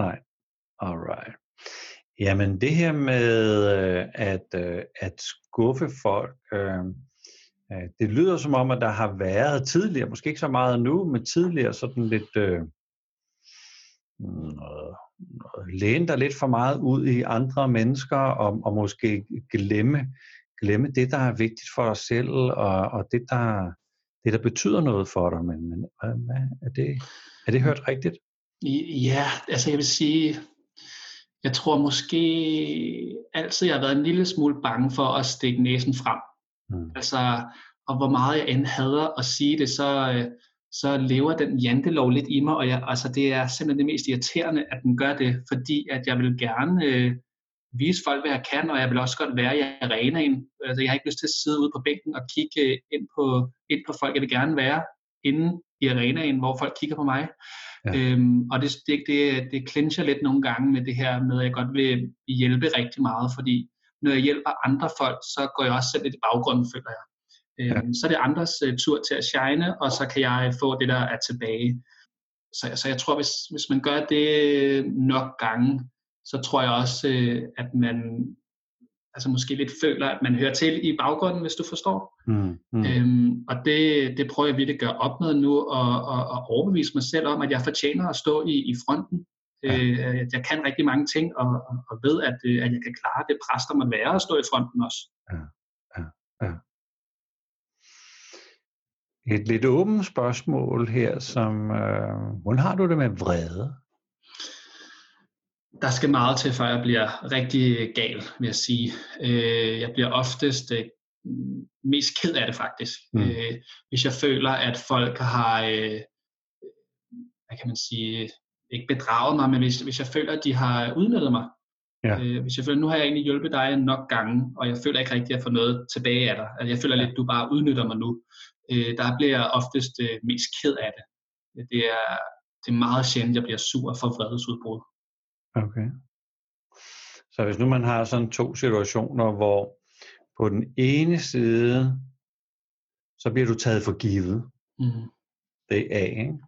Nej. Alright. Jamen det her med øh, at, øh, at skuffe folk, øh, øh, det lyder som om, at der har været tidligere, måske ikke så meget nu, men tidligere sådan lidt øh, noget, læne der lidt for meget ud i andre mennesker, og, og måske glemme, glemme det, der er vigtigt for dig selv, og, og det, der, det, der betyder noget for dig. Men, men hvad, er, det, er det hørt rigtigt? Ja, altså jeg vil sige, jeg tror måske altid, jeg har været en lille smule bange for at stikke næsen frem. Mm. Altså, og hvor meget jeg end hader at sige det, så, øh, så lever den jantelov lidt i mig, og jeg, altså, det er simpelthen det mest irriterende, at den gør det, fordi at jeg vil gerne øh, vise folk, hvad jeg kan, og jeg vil også godt være i arenaen. Altså, jeg har ikke lyst til at sidde ude på bænken og kigge ind på, ind på folk. Jeg vil gerne være inde i arenaen, hvor folk kigger på mig. Ja. Øhm, og det, det, det, det clincher lidt nogle gange med det her med, at jeg godt vil hjælpe rigtig meget, fordi når jeg hjælper andre folk, så går jeg også selv lidt i baggrunden, føler jeg. Øhm, ja. Så er det andres uh, tur til at shine, og så kan jeg få det, der er tilbage. Så, så jeg tror, hvis, hvis man gør det nok gange, så tror jeg også, øh, at man altså måske lidt føler, at man hører til i baggrunden, hvis du forstår. Mm, mm. Øhm, og det, det prøver jeg virkelig at gøre op med nu, og, og, og overbevise mig selv om, at jeg fortjener at stå i, i fronten. Ja. Øh, at jeg kan rigtig mange ting, og, og, og ved, at, øh, at jeg kan klare det pres, der må være at stå i fronten også. Ja, ja, ja. Et lidt åbent spørgsmål her, som, øh, hvordan har du det med vrede? Der skal meget til, før jeg bliver rigtig gal, vil jeg sige. Øh, jeg bliver oftest øh, mest ked af det faktisk. Mm. Øh, hvis jeg føler, at folk har, øh, hvad kan man sige, ikke bedraget mig, men hvis, hvis jeg føler, at de har udnyttet mig. Ja. Øh, hvis jeg føler, at nu har jeg egentlig hjulpet dig nok gange, og jeg føler ikke rigtigt, at jeg får noget tilbage af dig. Altså, jeg føler lidt, at du bare udnytter mig nu. Øh, der bliver jeg oftest øh, mest ked af det. Det er, det er meget sjældent, at jeg bliver sur for vredesudbrud. Okay. Så hvis nu man har sådan to situationer, hvor på den ene side, så bliver du taget for givet. Mm. Det er A, ikke?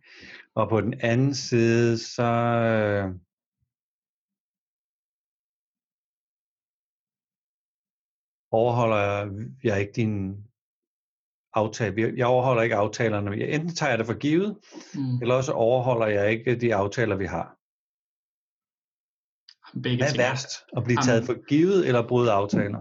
Og på den anden side, så øh, overholder jeg ikke din aftale. Jeg overholder ikke aftalerne. Enten tager jeg det for givet, mm. eller også overholder jeg ikke de aftaler, vi har. Begge Hvad er ting. værst? At blive taget for givet eller bryde aftaler?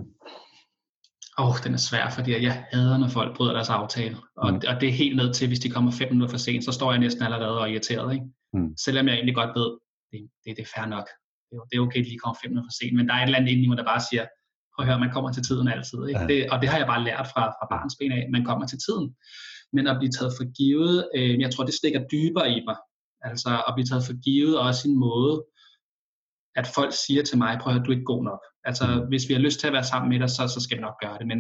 Åh, oh, den er svær, fordi jeg hader, når folk bryder deres aftale. Og, mm. og det er helt ned til, hvis de kommer fem minutter for sent, så står jeg næsten allerede og irriteret. Ikke? Mm. Selvom jeg egentlig godt ved, det, det, det er fair nok. Det er, det er okay, at de kommer fem minutter for sent. Men der er et eller andet inde i mig, der bare siger, prøv at høre, man kommer til tiden altid. Ikke? Ja. Det, og det har jeg bare lært fra, fra barns ben af, man kommer til tiden. Men at blive taget for givet, øh, jeg tror, det stikker dybere i mig. Altså at blive taget for givet og også en måde, at folk siger til mig, prøv at du er ikke god nok. Altså, mm. hvis vi har lyst til at være sammen med dig, så, så skal vi nok gøre det. Men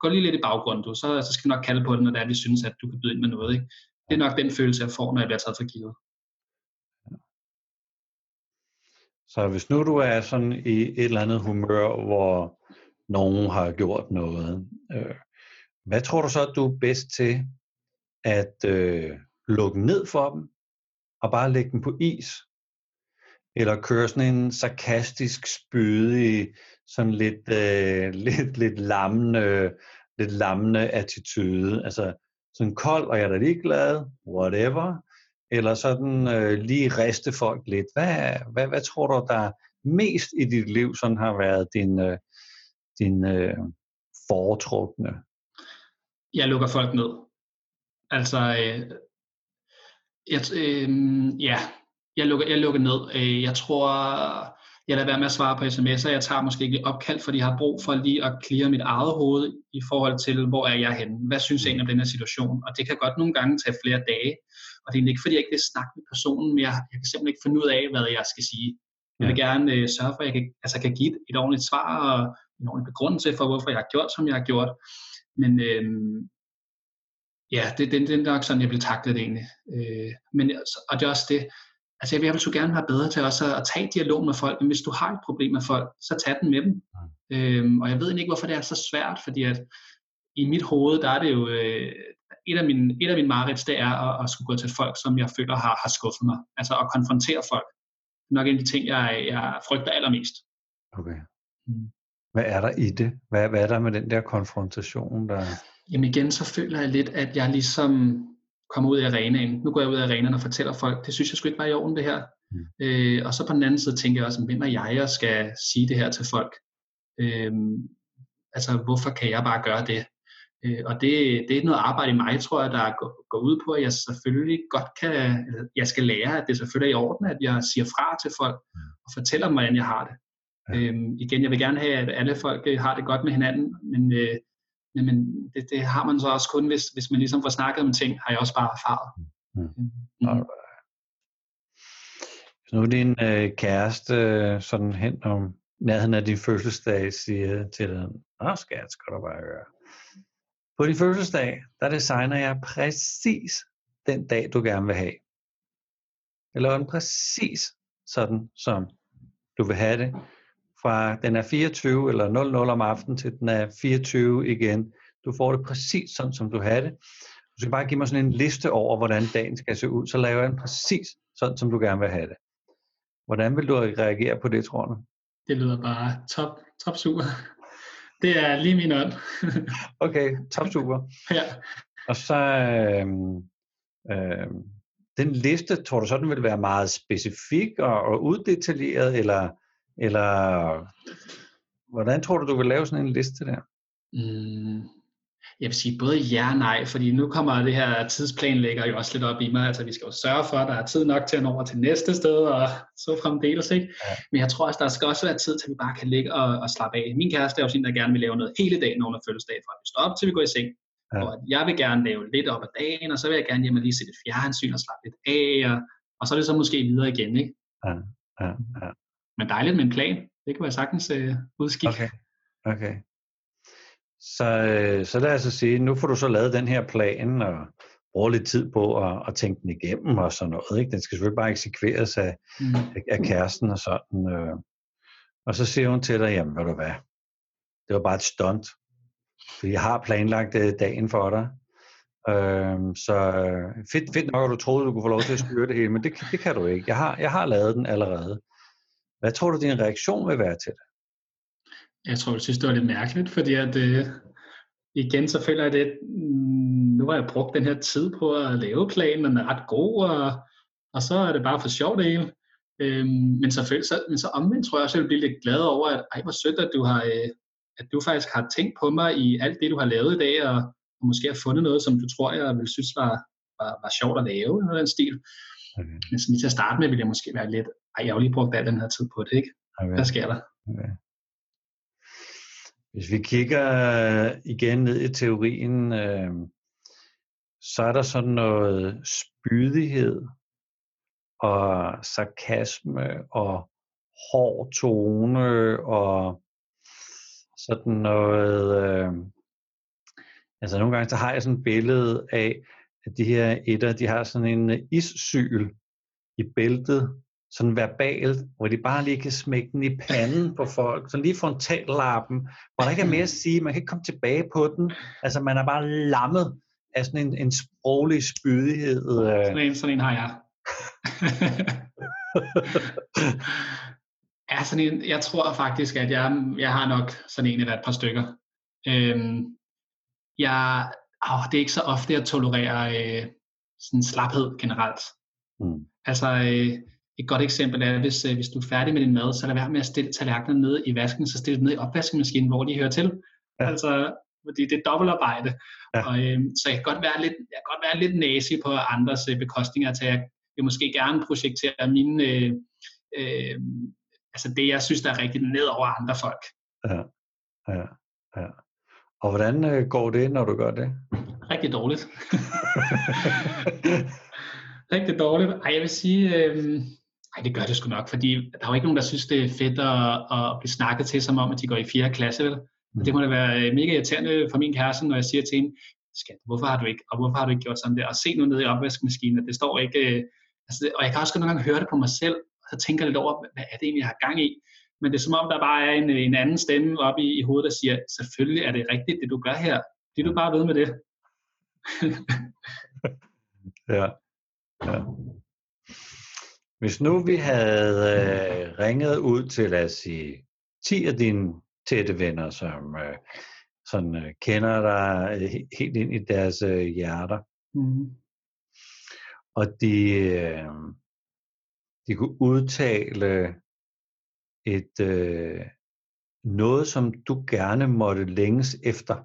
gå lige lidt i baggrunden, du, så, så skal vi nok kalde på det, når det er, vi synes, at du kan byde ind med noget. Ikke? Det er nok den følelse, jeg får, når jeg bliver taget for givet. Så hvis nu du er sådan i et eller andet humør, hvor nogen har gjort noget, øh, hvad tror du så, at du er bedst til at øh, lukke ned for dem, og bare lægge dem på is, eller køre sådan en sarkastisk spydig, sådan lidt, øh, lidt, lidt lammende, lidt lammende attitude. Altså sådan kold, og jeg er da ligeglad, whatever. Eller sådan øh, lige riste folk lidt. Hvad, hvad, hvad tror du, der mest i dit liv sådan har været din, øh, din øh, foretrukne? Jeg lukker folk ned. Altså, øh, jeg, øh, ja, jeg lukker, jeg lukker ned. Øh, jeg tror, jeg lader være med at svare på sms'er. Jeg tager måske ikke opkald, fordi jeg har brug for lige at clear mit eget hoved i forhold til, hvor er jeg henne? Hvad synes jeg egentlig om den her situation? Og det kan godt nogle gange tage flere dage. Og det er ikke, fordi jeg ikke vil snakke med personen, men jeg, jeg kan simpelthen ikke finde ud af, hvad jeg skal sige. Jeg vil gerne øh, sørge for, at jeg kan, altså, kan give et, et ordentligt svar og en ordentlig begrundelse for, hvorfor jeg har gjort, som jeg har gjort. Men øh, ja, det, det, det er nok sådan, jeg bliver taklet egentlig. Øh, men, og det er også det, Altså jeg vil så gerne være bedre til også at, tage dialog med folk, men hvis du har et problem med folk, så tag den med dem. Mm. Øhm, og jeg ved ikke, hvorfor det er så svært, fordi at i mit hoved, der er det jo, øh, et af mine, et af mine marerids, det er at, at skulle gå til folk, som jeg føler har, har skuffet mig. Altså at konfrontere folk. Det er nok en af de ting, jeg, jeg frygter allermest. Okay. Mm. Hvad er der i det? Hvad, hvad er der med den der konfrontation? Der... Jamen igen, så føler jeg lidt, at jeg ligesom kommer ud i arenaen. Nu går jeg ud af arenaen og fortæller folk, det synes jeg sgu ikke var i orden det her. Mm. Øh, og så på den anden side tænker jeg også, hvem er jeg, jeg skal sige det her til folk? Øh, altså, hvorfor kan jeg bare gøre det? Øh, og det, det er noget arbejde i mig, tror jeg, der går, går ud på, at jeg selvfølgelig godt kan, jeg skal lære, at det selvfølgelig er i orden, at jeg siger fra til folk mm. og fortæller dem, hvordan jeg har det. Ja. Øhm, igen, jeg vil gerne have, at alle folk øh, har det godt med hinanden, men øh, men det, det har man så også kun, hvis, hvis man ligesom får snakket om ting, har jeg også bare erfaret. Mm. Mm. mm. Hvis nu din øh, kæreste sådan hen om nærheden af din fødselsdag siger til dig, Nå skat, skal du bare høre. På din fødselsdag, der designer jeg præcis den dag, du gerne vil have. Eller den præcis sådan, som du vil have det fra den er 24 eller 00 om aftenen til den er 24 igen. Du får det præcis sådan, som du har det. Du skal bare give mig sådan en liste over, hvordan dagen skal se ud, så laver jeg den præcis sådan, som du gerne vil have det. Hvordan vil du reagere på det, tror du? Det lyder bare top, top super. Det er lige min ånd. okay, top super. Ja. Og så, øh, øh, den liste, tror du så, den vil være meget specifik og, og uddetaljeret, eller, eller hvordan tror du, du vil lave sådan en liste der? Mm, jeg vil sige både ja og nej, fordi nu kommer det her tidsplanlægger jo også lidt op i mig. Altså vi skal jo sørge for, at der er tid nok til at nå over til næste sted og så fremdeles. Ikke? Ja. Men jeg tror også, der skal også være tid til, at vi bare kan ligge og, og slappe af. Min kæreste er jo sådan, der gerne vil lave noget hele dagen, har fødselsdag, fra vi står op til vi går i seng. Ja. Og jeg vil gerne lave lidt op ad dagen, og så vil jeg gerne hjem og lige se det fjernsyn og slappe lidt af, og, og så er det så måske videre igen. Ikke? Ja, ja, ja. Men dejligt med en plan. Det kan være sagtens uh, udskikke. Okay. okay. Så, øh, så lad os sige, nu får du så lavet den her plan og bruger lidt tid på at, at tænke den igennem og sådan noget. Ikke? Den skal selvfølgelig bare eksekveres af, mm. af kæresten og sådan. Øh. Og så siger hun til dig, jamen ved du hvad, det var bare et stunt. For jeg har planlagt øh, dagen for dig. Øhm, så fedt, fedt nok, at du troede, du kunne få lov til at styre det hele, men det, det kan du ikke. Jeg har, jeg har lavet den allerede. Hvad tror du, din reaktion vil være til det? Jeg tror, jeg synes, det var lidt mærkeligt, fordi at, øh, igen så føler jeg det, mm, nu har jeg brugt den her tid på at lave planen, den er ret god, og, og så er det bare for sjovt det hele. Øhm, men, selvfølgelig, så, men så omvendt tror jeg også, jeg vil blive lidt glad over, at ej, hvor sødt, at du, har, øh, at du faktisk har tænkt på mig i alt det, du har lavet i dag, og, og måske har fundet noget, som du tror, jeg vil synes var, var, var sjovt at lave, eller den stil. Okay. Men sådan lige til at starte med, vil jeg måske være lidt, ej, jeg har jo lige brugt al den her tid på det, ikke? Okay. Hvad sker der? Okay. Hvis vi kigger øh, igen ned i teorien, øh, så er der sådan noget spydighed og sarkasme og hård tone og sådan noget. Øh, altså nogle gange så har jeg sådan et billede af, at de her etter, de har sådan en issyl i bæltet, sådan verbalt, hvor de bare lige kan smække den i panden på folk, så lige frontallappen, hvor der ikke er mere at sige, man kan ikke komme tilbage på den, altså man er bare lammet af sådan en, en sproglig spydighed. Øh. Sådan en, sådan en har jeg. ja, sådan en, jeg tror faktisk, at jeg, jeg har nok sådan en eller et par stykker. Øhm, jeg, åh, det er ikke så ofte, jeg tolererer øh, sådan slaphed generelt. Mm. Altså, øh, et godt eksempel er, hvis, øh, hvis du er færdig med din mad, så lad være med at stille tallerkenerne ned i vasken, så stil dem ned i opvaskemaskinen, hvor de hører til. Ja. Altså, fordi det er dobbeltarbejde. Ja. Og, øh, så jeg kan godt være lidt, jeg kan godt være lidt næsig på andres øh, bekostninger, til jeg vil måske gerne projektere mine, øh, øh, altså det, jeg synes, der er rigtigt ned over andre folk. Ja, ja, ja. Og hvordan øh, går det, når du gør det? Rigtig dårligt. Rigtig dårligt. Ej, jeg vil sige, øh, Nej, det gør det sgu nok, fordi der er jo ikke nogen, der synes, det er fedt at, at blive snakket til, som om, at de går i 4. klasse, vel? Mm. Det må da være øh, mega irriterende for min kæreste, når jeg siger til hende, skat, hvorfor har du ikke, og hvorfor har du ikke gjort sådan der? Og se nu ned i opvaskemaskinen, at det står ikke, øh, altså, og jeg kan også nogle gange høre det på mig selv, og så tænker jeg lidt over, hvad er det egentlig, jeg har gang i? Men det er som om, der bare er en, en anden stemme oppe i, i hovedet, der siger, selvfølgelig er det rigtigt, det du gør her. Det du bare ved med det. ja. ja. Hvis nu vi havde øh, ringet ud til, lad os sige, 10 af dine tætte venner, som øh, sådan, øh, kender dig øh, helt ind i deres øh, hjerter, mm. og de, øh, de kunne udtale et øh, noget, som du gerne måtte længes efter.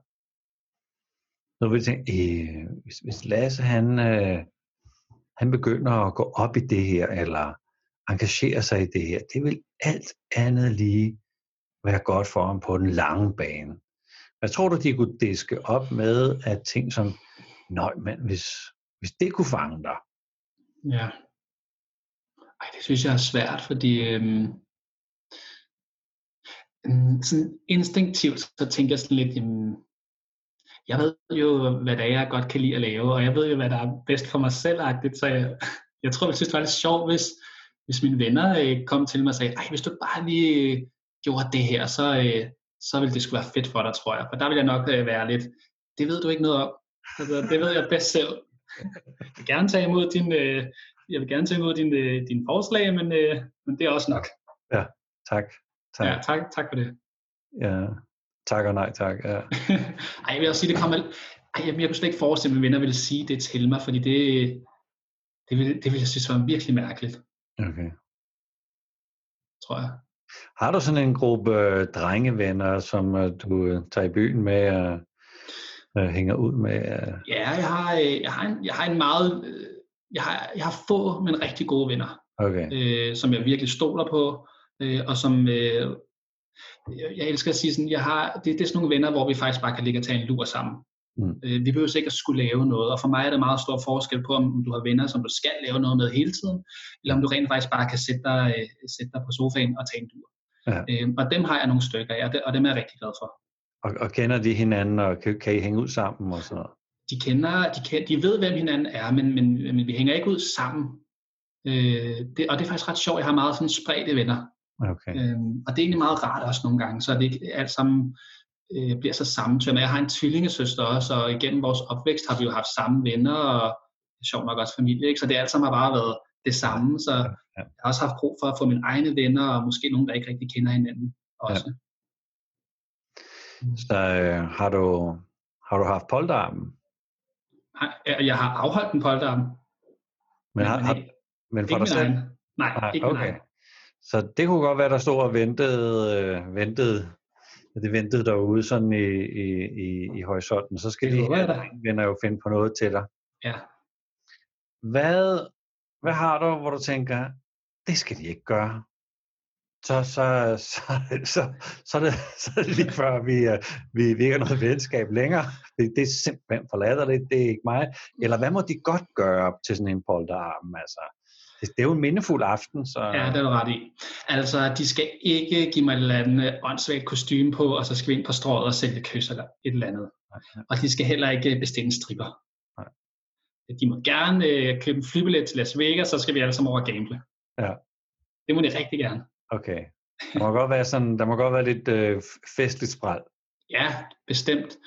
Så vil jeg tænke, øh, hvis, hvis Lasse han... Øh, han begynder at gå op i det her, eller engagere sig i det her, det vil alt andet lige være godt for ham på den lange bane. Hvad tror du, de kunne diske op med at ting som, nej, mand, hvis, hvis det kunne fange dig? Ja. Ej, det synes jeg er svært, fordi øhm sådan instinktivt, så tænker jeg sådan lidt, jamen, jeg ved jo, hvad det er, jeg godt kan lide at lave, og jeg ved jo, hvad der er bedst for mig selv, så jeg, jeg tror, jeg synes, det var lidt sjovt, hvis, hvis mine venner øh, kom til mig og sagde, ej, hvis du bare lige gjorde det her, så, øh, så ville det skulle være fedt for dig, tror jeg. For der vil jeg nok øh, være lidt, det ved du ikke noget om. Altså, det ved jeg bedst selv. Jeg vil gerne tage imod din, jeg vil gerne tænke ud din, øh, din forslag, men, øh, men det er også nok. Ja, tak. tak. Ja, tak, tak for det. Ja, tak og nej tak. Ja. Ej, jeg vil også sige, det kommer... Ej, jeg, jeg kunne slet ikke forestille mig, at mine venner ville sige det til mig, fordi det, det, ville, det ville jeg synes var virkelig mærkeligt. Okay. Tror jeg. Har du sådan en gruppe øh, drengevenner, som øh, du øh, tager i byen med og øh, hænger ud med? Øh? Ja, jeg har, øh, jeg, har en, jeg har en meget... Øh, jeg har, jeg har få, men rigtig gode venner, Okay. øh, som jeg virkelig stoler på, øh, og som... Øh, jeg, jeg elsker at sige sådan, jeg har, det, det er sådan nogle venner, hvor vi faktisk bare kan ligge og tage en lur sammen. Mm. Øh, vi behøver ikke at skulle lave noget, og for mig er det meget stor forskel på, om du har venner, som du skal lave noget med hele tiden, eller om du rent faktisk bare kan sætte dig, øh, sætte dig på sofaen og tage en lur. Ja. Øh, og dem har jeg nogle stykker af, og det- og dem er jeg rigtig glad for. Og, og kender de hinanden, og kan, kan I hænge ud sammen og sådan noget? De kender, de, kender, de ved, hvem hinanden er, men, men, men vi hænger ikke ud sammen. Øh, det, og det er faktisk ret sjovt, jeg har meget sådan spredte venner. Okay. Øhm, og det er egentlig meget rart også nogle gange, så det ikke alt sammen øh, bliver så sammentømmet. Jeg har en tvillingesøster også, og igennem vores opvækst har vi jo haft samme venner, og sjovt nok også familie, ikke? så det alt sammen har bare været det samme, så ja. jeg har også haft brug for at få mine egne venner, og måske nogen, der ikke rigtig kender hinanden også. Så øh, har, du, har du haft polterarmen? Ja. Jeg har afholdt en polterarm, Men, har, har, ikke, men for dig selv? Nej, Nej, ikke okay. egen. Så det kunne godt være, der stod og ventede, øh, ventede det ventede derude sådan i, i, i, i horisonten. Så skal Det de her venner jo finde på noget til dig. Ja. Hvad, hvad har du, hvor du tænker, det skal de ikke gøre? Så, så, så, så, så, er, det, så er det lige før, vi, øh, vi, vi ikke har noget venskab længere. Det, det er simpelthen for latterligt, det er ikke mig. Eller hvad må de godt gøre til sådan en polterarm? Altså, det, er jo en mindefuld aften, så... Ja, det er du ret i. Altså, de skal ikke give mig et eller andet åndssvagt kostume på, og så skal vi ind på strået og sælge kys eller et eller andet. Og de skal heller ikke bestille en stripper. Nej. De må gerne øh, købe en flybillet til Las Vegas, så skal vi alle sammen over og gamble. Ja. Det må de rigtig gerne. Okay. Der må godt være, sådan, der må godt være lidt øh, festligt spræl. Ja, bestemt.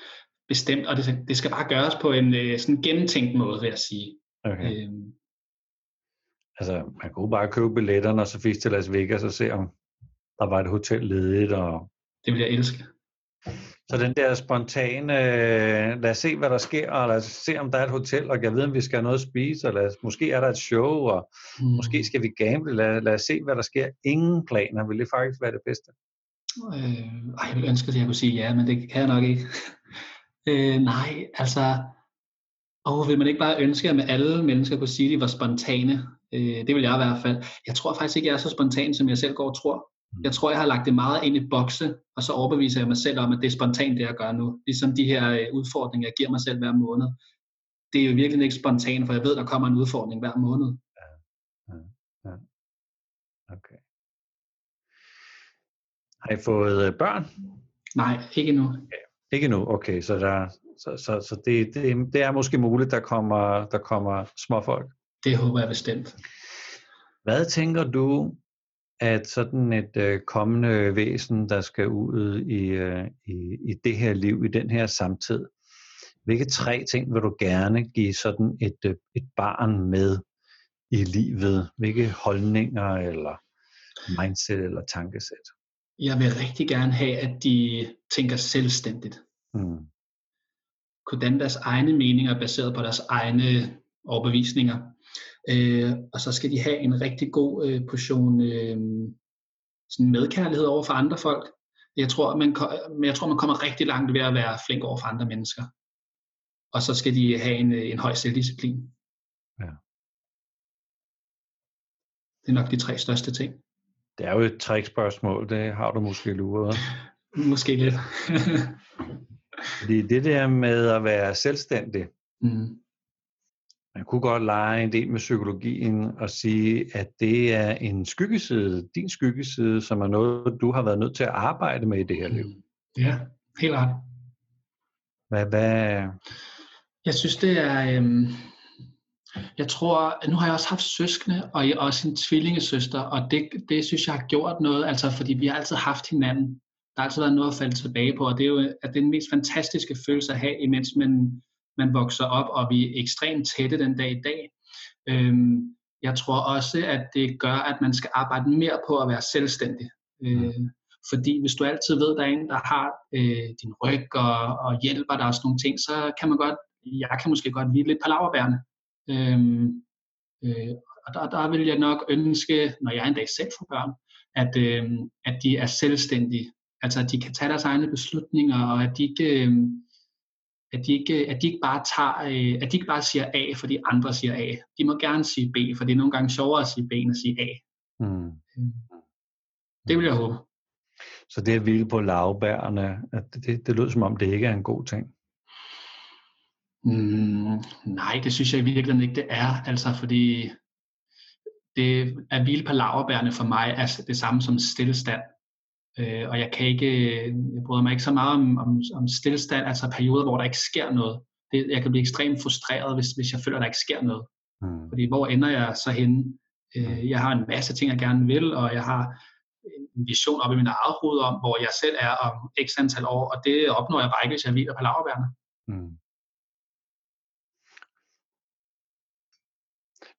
Bestemt, og det, det skal bare gøres på en øh, sådan gennemtænkt måde, vil jeg sige. Okay. Øhm, Altså, man kunne bare købe billetterne og så fisk til Las Vegas og se, om der var et hotel ledigt. Og... det vil jeg elske. Så den der spontane, øh, lad os se, hvad der sker, og lad os se, om der er et hotel, og jeg ved, om vi skal have noget at spise, og lad os, måske er der et show, og Mm. måske skal vi gamble, lad, lad os se, hvad der sker. Ingen planer, vil det faktisk være det bedste? Øh, ej, jeg ville ønske, at jeg kunne sige ja, men det kan jeg nok ikke. øh, nej, altså, åh, vil man ikke bare ønske, at alle mennesker kunne sige, at de var spontane? Øh, det vil jeg i hvert fald. Jeg tror faktisk ikke, jeg er så spontan, som jeg selv går og tror. Jeg tror, jeg har lagt det meget ind i bokse, og så overbeviser jeg mig selv om, at det er spontant, det jeg gør nu. Ligesom de her øh, udfordringer, jeg giver mig selv hver måned. Det er jo virkelig ikke spontant, for jeg ved, der kommer en udfordring hver måned. Okay. Har I fået øh, børn? Nej, ikke nu. Ikke nu, okay, så, der, så, så, så det, det, det er måske muligt, der kommer, der kommer småfolk. Det håber jeg bestemt. Hvad tænker du, at sådan et øh, kommende væsen, der skal ud i, øh, i, i det her liv, i den her samtid, hvilke tre ting vil du gerne give sådan et, øh, et barn med i livet? Hvilke holdninger eller mindset eller tankesæt? Jeg vil rigtig gerne have, at de tænker selvstændigt. Hmm. kunne danne deres egne meninger baseret på deres egne overbevisninger. Øh, og så skal de have en rigtig god øh, portion øh, sådan medkærlighed over for andre folk. Jeg tror, man, men jeg tror, man kommer rigtig langt ved at være flink over for andre mennesker. Og så skal de have en, øh, en høj selvdisciplin. Ja. Det er nok de tre største ting. Det er jo et trickspørgsmål, det har du måske luret. Måske lidt. Fordi det der med at være selvstændig, mm. Man kunne godt lege en del med psykologien og sige, at det er en skyggeside, din skyggeside, som er noget, du har været nødt til at arbejde med i det her liv. Ja, helt ret. Hvad, hvad, Jeg synes, det er... Øhm, jeg tror, nu har jeg også haft søskende, og jeg også en tvillingesøster, og det, det synes jeg har gjort noget, altså fordi vi har altid haft hinanden. Der har altid været noget at falde tilbage på, og det er jo at det er den mest fantastiske følelse at have, imens man, man vokser op, og vi er ekstremt tætte den dag i dag. Øhm, jeg tror også, at det gør, at man skal arbejde mere på at være selvstændig. Øh, mm. fordi hvis du altid ved, at der er en, der har øh, din ryg og, og hjælper dig og sådan nogle ting, så kan man godt, jeg kan måske godt lide lidt på laverbærene. Øh, øh, og der, der vil jeg nok ønske, når jeg en dag selv får børn, at, øh, at de er selvstændige. Altså at de kan tage deres egne beslutninger, og at de ikke, øh, at de ikke, at de ikke bare tager, øh, at de ikke bare siger A, fordi andre siger A. De må gerne sige B, for det er nogle gange sjovere at sige B, end at sige A. Mm. Øh, det vil jeg håbe. Så det at hvile på lavbærene, at det, det, det lyder som om, det ikke er en god ting. Mm, nej, det synes jeg i virkeligheden ikke, det er. Altså fordi det at hvile på laverbærene for mig er det samme som stillestand. Øh, og jeg kan ikke, jeg bryder mig ikke så meget om, om, om stillestand, altså perioder, hvor der ikke sker noget. Det, jeg kan blive ekstremt frustreret, hvis, hvis jeg føler, at der ikke sker noget. Mm. Fordi hvor ender jeg så henne? Øh, mm. jeg har en masse ting, jeg gerne vil, og jeg har en vision op i min eget hoved om, hvor jeg selv er om x antal år, og det opnår jeg bare ikke, hvis jeg hviler på laverbærene. Mm.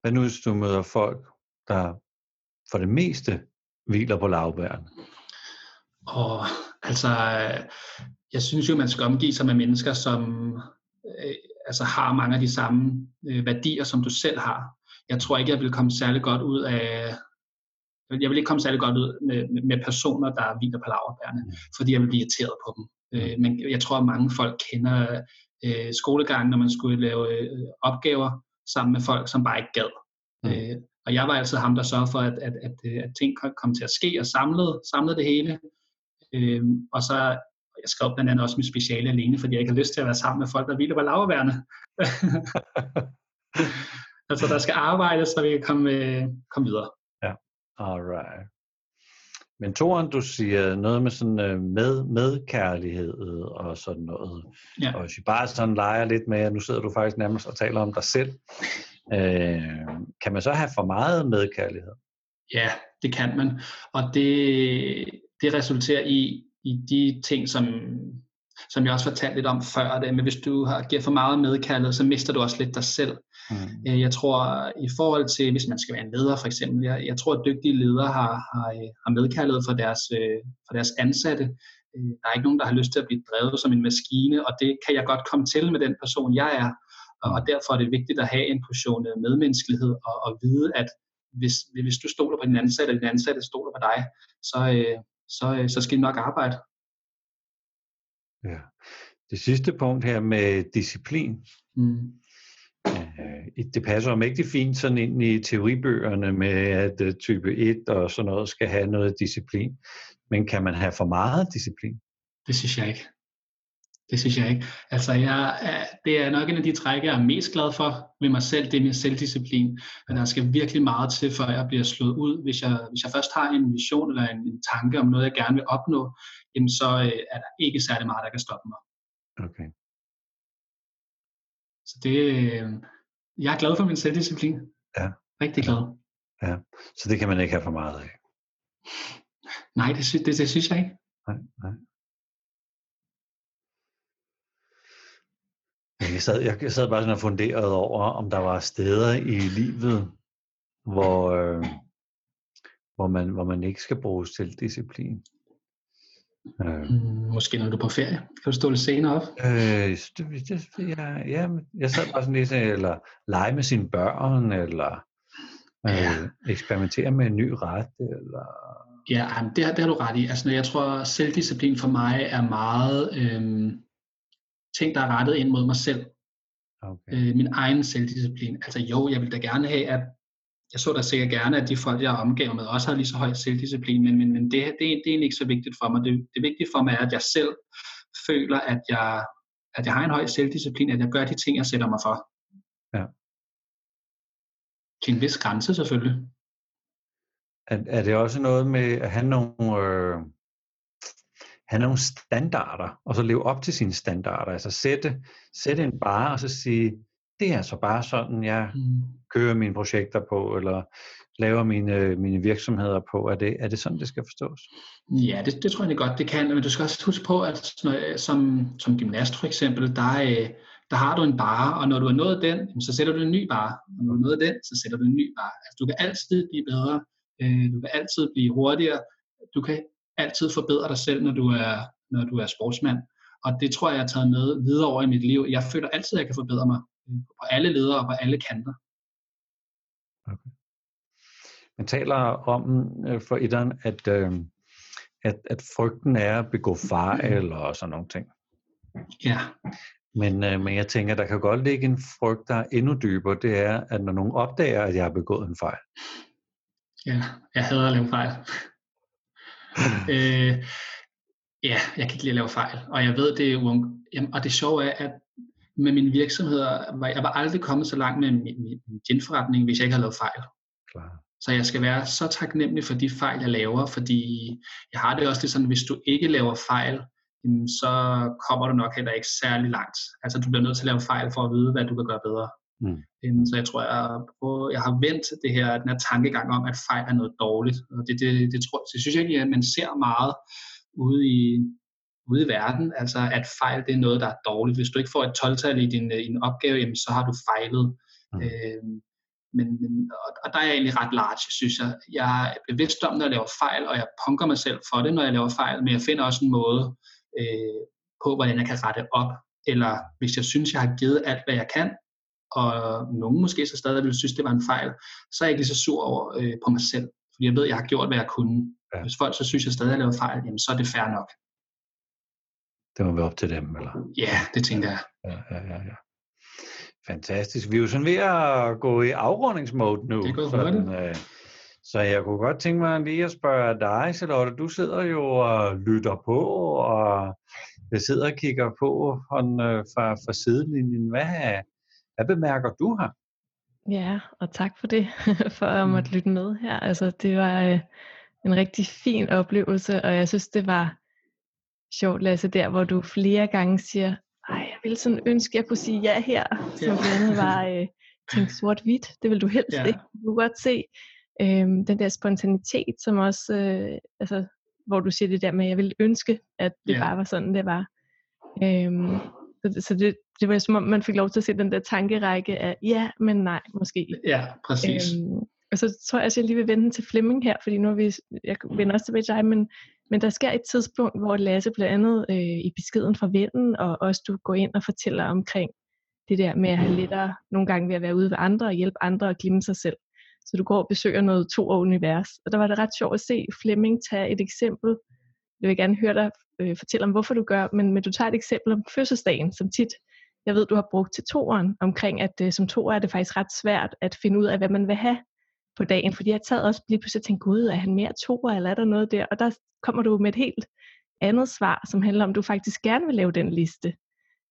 Hvad nu, hvis du møder folk, der for det meste hviler på lavbærene? Og altså, jeg synes jo, man skal omgive sig med mennesker, som øh, altså har mange af de samme øh, værdier, som du selv har. Jeg tror ikke, jeg vil komme særlig godt ud af, jeg vil ikke komme særlig godt ud med, med personer, der hviler på laverbærene, mm. fordi jeg vil blive irriteret på dem. Øh, men jeg tror, at mange folk kender øh, skolegangen, når man skulle lave øh, opgaver sammen med folk, som bare ikke gad. Mm. Øh, og jeg var altid ham, der sørgede for, at, at, at, at ting kom til at ske og samlede, samlede det hele. Øh, og så jeg skrev blandt andet også mit speciale alene, fordi jeg ikke har lyst til at være sammen med folk, der hviler på laverbærene. altså, der skal arbejdes, så vi kan komme, øh, komme videre. Ja, alright. Men Toren, du siger noget med sådan øh, med, medkærlighed og sådan noget. Ja. Og hvis vi bare sådan leger lidt med, nu sidder du faktisk nærmest og taler om dig selv. Øh, kan man så have for meget medkærlighed? Ja, det kan man. Og det, det resulterer i, i de ting, som, som jeg også fortalte lidt om før det, men hvis du har, giver for meget medkærlighed, så mister du også lidt dig selv. Mm. Øh, jeg tror, i forhold til, hvis man skal være en leder for eksempel, jeg, jeg tror, at dygtige ledere har, har, har medkærlighed for deres, øh, for deres ansatte. Øh, der er ikke nogen, der har lyst til at blive drevet som en maskine, og det kan jeg godt komme til med den person, jeg er. Og derfor er det vigtigt at have en portion medmenneskelighed og, og vide, at hvis, hvis du stoler på din ansatte, og din ansatte stoler på dig, så, så, så skal du nok arbejde. Ja. Det sidste punkt her med disciplin. Mm. Øh, det passer jo mægtig fint sådan ind i teoribøgerne med, at øh, type 1 og sådan noget skal have noget disciplin. Men kan man have for meget disciplin? Det synes jeg ikke. Det synes jeg ikke. Altså, jeg, det er nok en af de træk, jeg er mest glad for ved mig selv, det er min selvdisciplin. Men der skal virkelig meget til, før jeg bliver slået ud. Hvis jeg, hvis jeg først har en vision eller en, en tanke om noget, jeg gerne vil opnå, jamen så øh, er der ikke særlig meget, der kan stoppe mig. Okay. Så det, øh, jeg er glad for min selvdisciplin. Ja. Rigtig glad. Ja, så det kan man ikke have for meget af. Nej, det, det, det synes jeg ikke. Nej, nej. Jeg sad, jeg sad bare sådan og funderede over, om der var steder i livet, hvor, øh, hvor, man, hvor man ikke skal bruge selvdisciplin. Øh. Måske når du er på ferie. Kan du stå lidt senere op? Øh, det, det, ja, ja, jeg sad bare sådan lidt, eller lege med sine børn, eller øh, ja. eksperimentere med en ny ret, eller... Ja, det, det har du ret i. Altså, jeg tror, selvdisciplin for mig er meget... Øh, ting, der er rettet ind mod mig selv. Okay. Øh, min egen selvdisciplin. Altså jo, jeg vil da gerne have, at jeg så da sikkert gerne, at de folk, jeg omgav med, også har lige så høj selvdisciplin, men, men, men det, det, det er egentlig ikke så vigtigt for mig. Det, det vigtige for mig er, at jeg selv føler, at jeg, at jeg har en høj selvdisciplin, at jeg gør de ting, jeg sætter mig for. Ja. Til en vis grænse selvfølgelig. Er, er det også noget med at have nogle, øh, have nogle standarder, og så leve op til sine standarder. Altså sætte, sætte en bare, og så sige, det er så bare sådan, jeg mm. kører mine projekter på, eller laver mine, mine virksomheder på. Er det, er det sådan, det skal forstås? Ja, det, det tror jeg godt, det kan. Men du skal også huske på, at som, som gymnast for eksempel, der, der har du en bare, og når du har nået den, så sætter du en ny bare. Og når du har nået den, så sætter du en ny bare. Altså, du kan altid blive bedre, øh, du kan altid blive hurtigere, du kan altid forbedre dig selv, når du er, når du er sportsmand. Og det tror jeg, jeg har taget med videre over i mit liv. Jeg føler altid, at jeg kan forbedre mig øh, på alle ledere og på alle kanter. Okay. Man taler om øh, for etteren, at, øh, at, at frygten er at begå fejl og sådan nogle ting. Ja. Men, øh, men jeg tænker, der kan godt ligge en frygt, der er endnu dybere. Det er, at når nogen opdager, at jeg har begået en fejl. Ja, jeg hader at lave fejl. Øh, ja, jeg kan ikke lide at lave fejl. Og jeg ved, det er uung... Jamen, og det sjove er, at med mine virksomheder, var jeg var aldrig kommet så langt med min, min, genforretning, hvis jeg ikke havde lavet fejl. Klar. Så jeg skal være så taknemmelig for de fejl, jeg laver, fordi jeg har det også det sådan, hvis du ikke laver fejl, så kommer du nok heller ikke særlig langt. Altså du bliver nødt til at lave fejl for at vide, hvad du kan gøre bedre. Mm. Så jeg tror, jeg, prøver, jeg har vendt det her, den her tankegang om, at fejl er noget dårligt. Og det, det, det, tror, det synes jeg ikke, at man ser meget ude i, ude i verden, altså at fejl det er noget, der er dårligt. Hvis du ikke får et 12-tal i din, i din opgave, jamen, så har du fejlet. Mm. Øh, men, men, og, og der er jeg egentlig ret large, synes jeg. Jeg er bevidst om, når jeg laver fejl, og jeg punker mig selv for det, når jeg laver fejl, men jeg finder også en måde øh, på, hvordan jeg kan rette op. Eller hvis jeg synes, jeg har givet alt, hvad jeg kan, og nogen måske så stadig vil synes, det var en fejl, så er jeg ikke lige så sur over øh, på mig selv. Fordi jeg ved, at jeg har gjort, hvad jeg kunne. Ja. Hvis folk så synes, jeg stadig har lavet fejl, jamen, så er det fair nok. Det må være op til dem, eller? Ja, det tænker jeg. Ja, ja, ja. ja. Fantastisk. Vi er jo sådan ved at gå i afrundingsmode nu. Det går sådan, øh, så jeg kunne godt tænke mig lige at spørge dig, Charlotte. Du sidder jo og lytter på, og jeg sidder og kigger på øh, fra, fra sidelinjen. Hvad, hvad bemærker du her? Ja, og tak for det, for at måtte mm. lytte med her. Altså, det var øh, en rigtig fin oplevelse, og jeg synes, det var sjovt, Lasse, der hvor du flere gange siger, ej, jeg ville sådan ønske, at jeg kunne sige ja her, som ja. blandt andet var øh, tænk sort-hvidt. Det vil du helst ja. ikke. Du kan godt se øh, den der spontanitet, som også, øh, altså, hvor du siger det der med, jeg ville ønske, at det ja. bare var sådan, det var. Øh, så, det, det var som om, man fik lov til at se den der tankerække af, ja, men nej, måske. Ja, præcis. Øhm, og så tror jeg at jeg lige vil vende til Flemming her, fordi nu er vi, jeg vender også tilbage til dig, men, men der sker et tidspunkt, hvor Lasse blandt andet øh, i beskeden fra vennen, og også du går ind og fortæller omkring det der med at have lettere nogle gange ved at være ude ved andre og hjælpe andre og glemme sig selv. Så du går og besøger noget to univers. Og der var det ret sjovt at se Flemming tage et eksempel. Jeg vil gerne høre dig øh, fortælle om, hvorfor du gør, men, men du tager et eksempel om fødselsdagen, som tit, jeg ved, du har brugt til toeren, omkring at øh, som toer er det faktisk ret svært at finde ud af, hvad man vil have på dagen, fordi jeg taget også lige pludselig tænkt, gud, er han mere toer, eller er der noget der? Og der kommer du med et helt andet svar, som handler om, at du faktisk gerne vil lave den liste,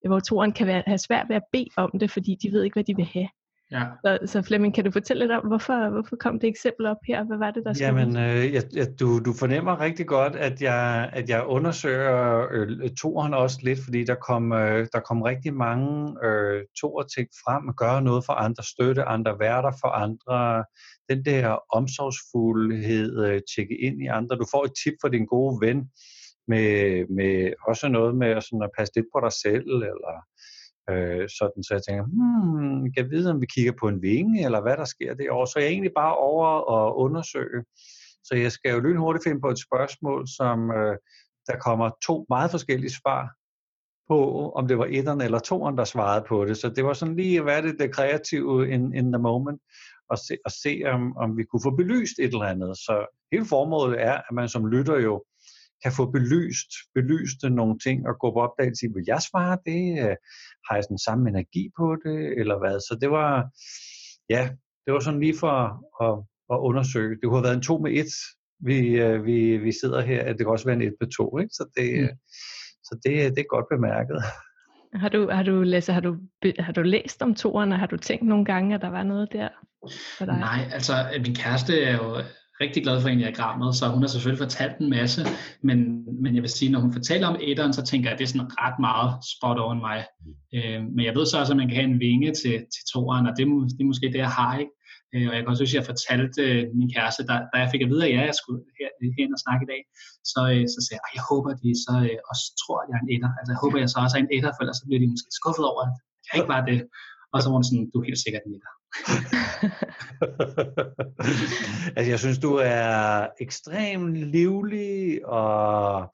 hvor toeren kan være, have svært ved at bede om det, fordi de ved ikke, hvad de vil have. Ja. Så, så Flemming, kan du fortælle lidt om, hvorfor, hvorfor kom det eksempel op her? Hvad var det, der skulle Jamen, øh, jeg, jeg, du, du fornemmer rigtig godt, at jeg, at jeg undersøger øh, toren også lidt, fordi der kom, øh, der kom rigtig mange øh, toer ting frem, at gøre noget for andre, støtte andre, værter for andre, den der omsorgsfuldhed, øh, tjekke ind i andre. Du får et tip fra din gode ven, med, med også noget med sådan at passe lidt på dig selv, eller Øh, sådan, så jeg tænker, hmm, jeg kan vide, om vi kigger på en vinge, eller hvad der sker derovre. Så jeg er egentlig bare over og undersøge. Så jeg skal jo lynhurtigt finde på et spørgsmål, som øh, der kommer to meget forskellige svar på, om det var etteren eller toeren, der svarede på det. Så det var sådan lige, hvad er det, det kreative in, in the moment, og se, og se om, om vi kunne få belyst et eller andet. Så hele formålet er, at man som lytter jo kan få belyst, belyst nogle ting og gå på opdagelse i, vil jeg svare det? Øh, har jeg sådan samme energi på det? Eller hvad? Så det var, ja, det var sådan lige for at, at undersøge. Det kunne have været en to med et, vi, øh, vi, vi sidder her. Det kan også være en et med to, ikke? Så det, mm. så det, det er godt bemærket. Har du, har du, Lasse, har du, har du læst om toerne? Har du tænkt nogle gange, at der var noget der for dig? Nej, altså min kæreste er jo rigtig glad for enagrammet, så hun har selvfølgelig fortalt en masse, men, men jeg vil sige, når hun fortæller om etteren, så tænker jeg, at det er sådan ret meget spot on mig. Øh, men jeg ved så også, at man kan have en vinge til, til toeren, og det, det er måske det, jeg har, ikke? Øh, og jeg kan også huske, at jeg fortalte øh, min kæreste, da, da jeg fik at vide, at ja, jeg skulle her, hen og snakke i dag, så, øh, så sagde jeg, at jeg håber, at de så øh, også tror, at jeg er en etter. Altså jeg håber, at jeg så også er en etter, for ellers så bliver de måske skuffet over, at jeg ikke bare det. Og så var hun sådan, du er helt sikkert nitter. altså jeg synes, du er ekstremt livlig og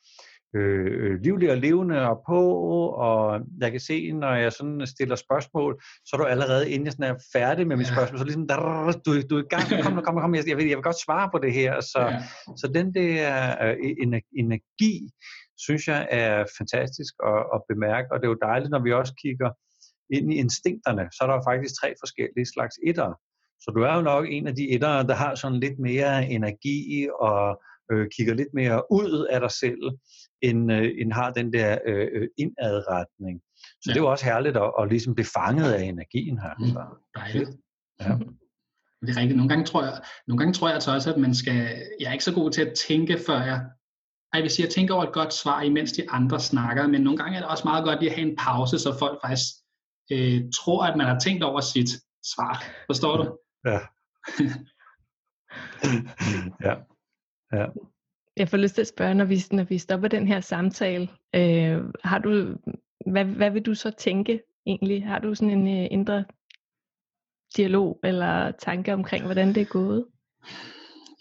øh, livlig og levende og på, og jeg kan se, når jeg sådan stiller spørgsmål, så er du allerede, inden jeg sådan er færdig med mit ja. spørgsmål, så ligesom, der, du, du er i gang, kom, kom, kom, jeg, jeg, vil, jeg vil godt svare på det her. Så, ja. så den der øh, energi, synes jeg er fantastisk at, at bemærke, og det er jo dejligt, når vi også kigger ind i instinkterne, så er der faktisk tre forskellige slags etter. Så du er jo nok en af de etter, der har sådan lidt mere energi og øh, kigger lidt mere ud af dig selv, end, øh, end har den der øh, øh indadretning. Så ja. det er jo også herligt at, at ligesom blive fanget af energien her. Mm, dejligt. Ja. Det er rigtigt. Nogle gange tror jeg, nogle gange tror jeg altså også, at man skal, jeg er ikke så god til at tænke, før jeg, jeg vil sige, jeg tænker over et godt svar, imens de andre snakker, men nogle gange er det også meget godt lige at have en pause, så folk faktisk øh, tror, at man har tænkt over sit svar. Forstår du? Ja. ja. Ja. Jeg får lyst til at spørge, når vi, når vi stopper den her samtale, øh, har du, hvad, hvad vil du så tænke egentlig? Har du sådan en uh, indre dialog eller tanke omkring, hvordan det er gået?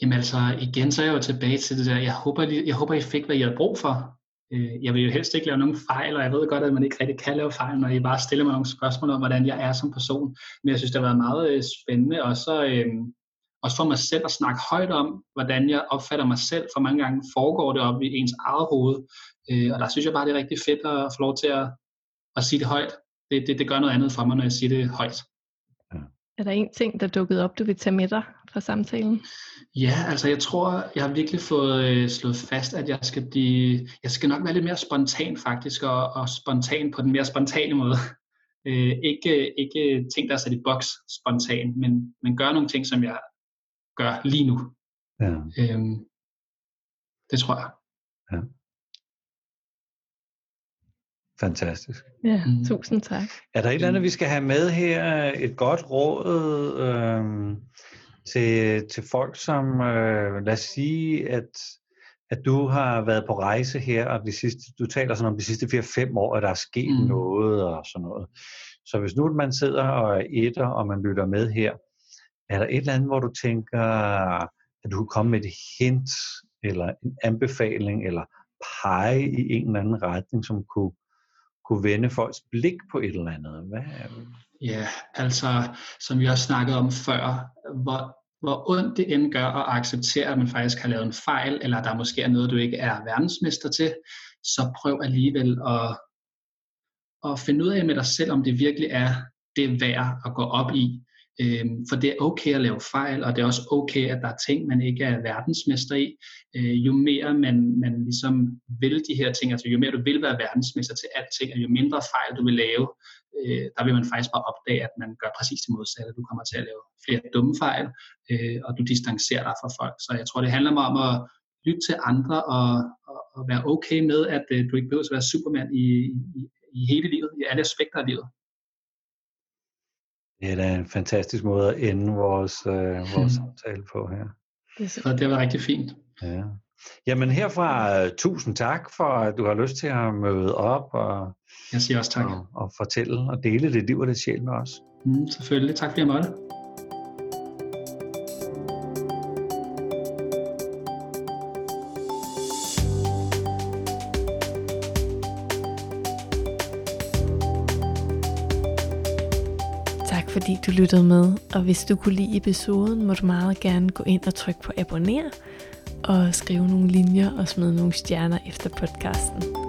Jamen altså, igen så er jeg jo tilbage til det der, jeg håber, jeg håber I fik, hvad I havde brug for. Øh, jeg vil jo helst ikke lave nogen fejl, og jeg ved godt, at man ikke rigtig kan lave fejl, når I bare stiller mig nogle spørgsmål om, hvordan jeg er som person. Men jeg synes, det har været meget øh, spændende, og så øh, også for mig selv at snakke højt om, hvordan jeg opfatter mig selv, for mange gange foregår det op i ens eget hoved. Øh, og der synes jeg bare, det er rigtig fedt at få lov til at, at sige det højt. Det, det, det gør noget andet for mig, når jeg siger det højt. Er der en ting, der dukkede op, du vil tage med dig fra samtalen? Ja, altså jeg tror, jeg har virkelig fået øh, slået fast, at jeg skal blive, jeg skal nok være lidt mere spontan faktisk, og, og spontan på den mere spontane måde. Øh, ikke, ikke ting, der er sat i boks spontan, men, men gøre nogle ting, som jeg gør lige nu. Ja. Øhm, det tror jeg. Ja. Fantastisk. Ja, mm. tusind tak. Er der et eller andet, vi skal have med her? Et godt råd øh, til, til folk, som, øh, lad os sige, at, at du har været på rejse her, og de sidste, du taler sådan om de sidste 4-5 år, at der er sket mm. noget og sådan noget. Så hvis nu man sidder og er etter, og man lytter med her, er der et eller andet, hvor du tænker, at du kunne komme med et hint, eller en anbefaling, eller pege i en eller anden retning, som kunne, kunne vende folks blik på et eller andet? Hvad? Ja, altså, som vi også snakkede om før, hvor, hvor ondt det end gør at acceptere, at man faktisk har lavet en fejl, eller der måske er noget, du ikke er verdensmester til, så prøv alligevel at, at finde ud af med dig selv, om det virkelig er det værd at gå op i. Øh, for det er okay at lave fejl, og det er også okay, at der er ting, man ikke er verdensmester i. Øh, jo mere man, man ligesom vil de her ting, altså jo mere du vil være verdensmester til alting, og jo mindre fejl du vil lave, øh, der vil man faktisk bare opdage, at man gør præcis det modsatte. Du kommer til at lave flere dumme fejl, øh, og du distancerer dig fra folk. Så jeg tror, det handler om at lytte til andre og, og, og være okay med, at øh, du ikke behøver at være supermand i, i, i hele livet, i alle aspekter af livet. Det er da en fantastisk måde at ende vores, øh, vores samtale på her. Det, er det var rigtig fint. Ja. Jamen herfra, uh, tusind tak for, at du har lyst til at møde op og, jeg siger også tak. og, og fortælle og dele dit liv og dit sjæl med os. Mm, selvfølgelig. Tak fordi jeg måtte. Du lyttede med. Og hvis du kunne lide episoden, må du meget gerne gå ind og trykke på abonner og skrive nogle linjer og smide nogle stjerner efter podcasten.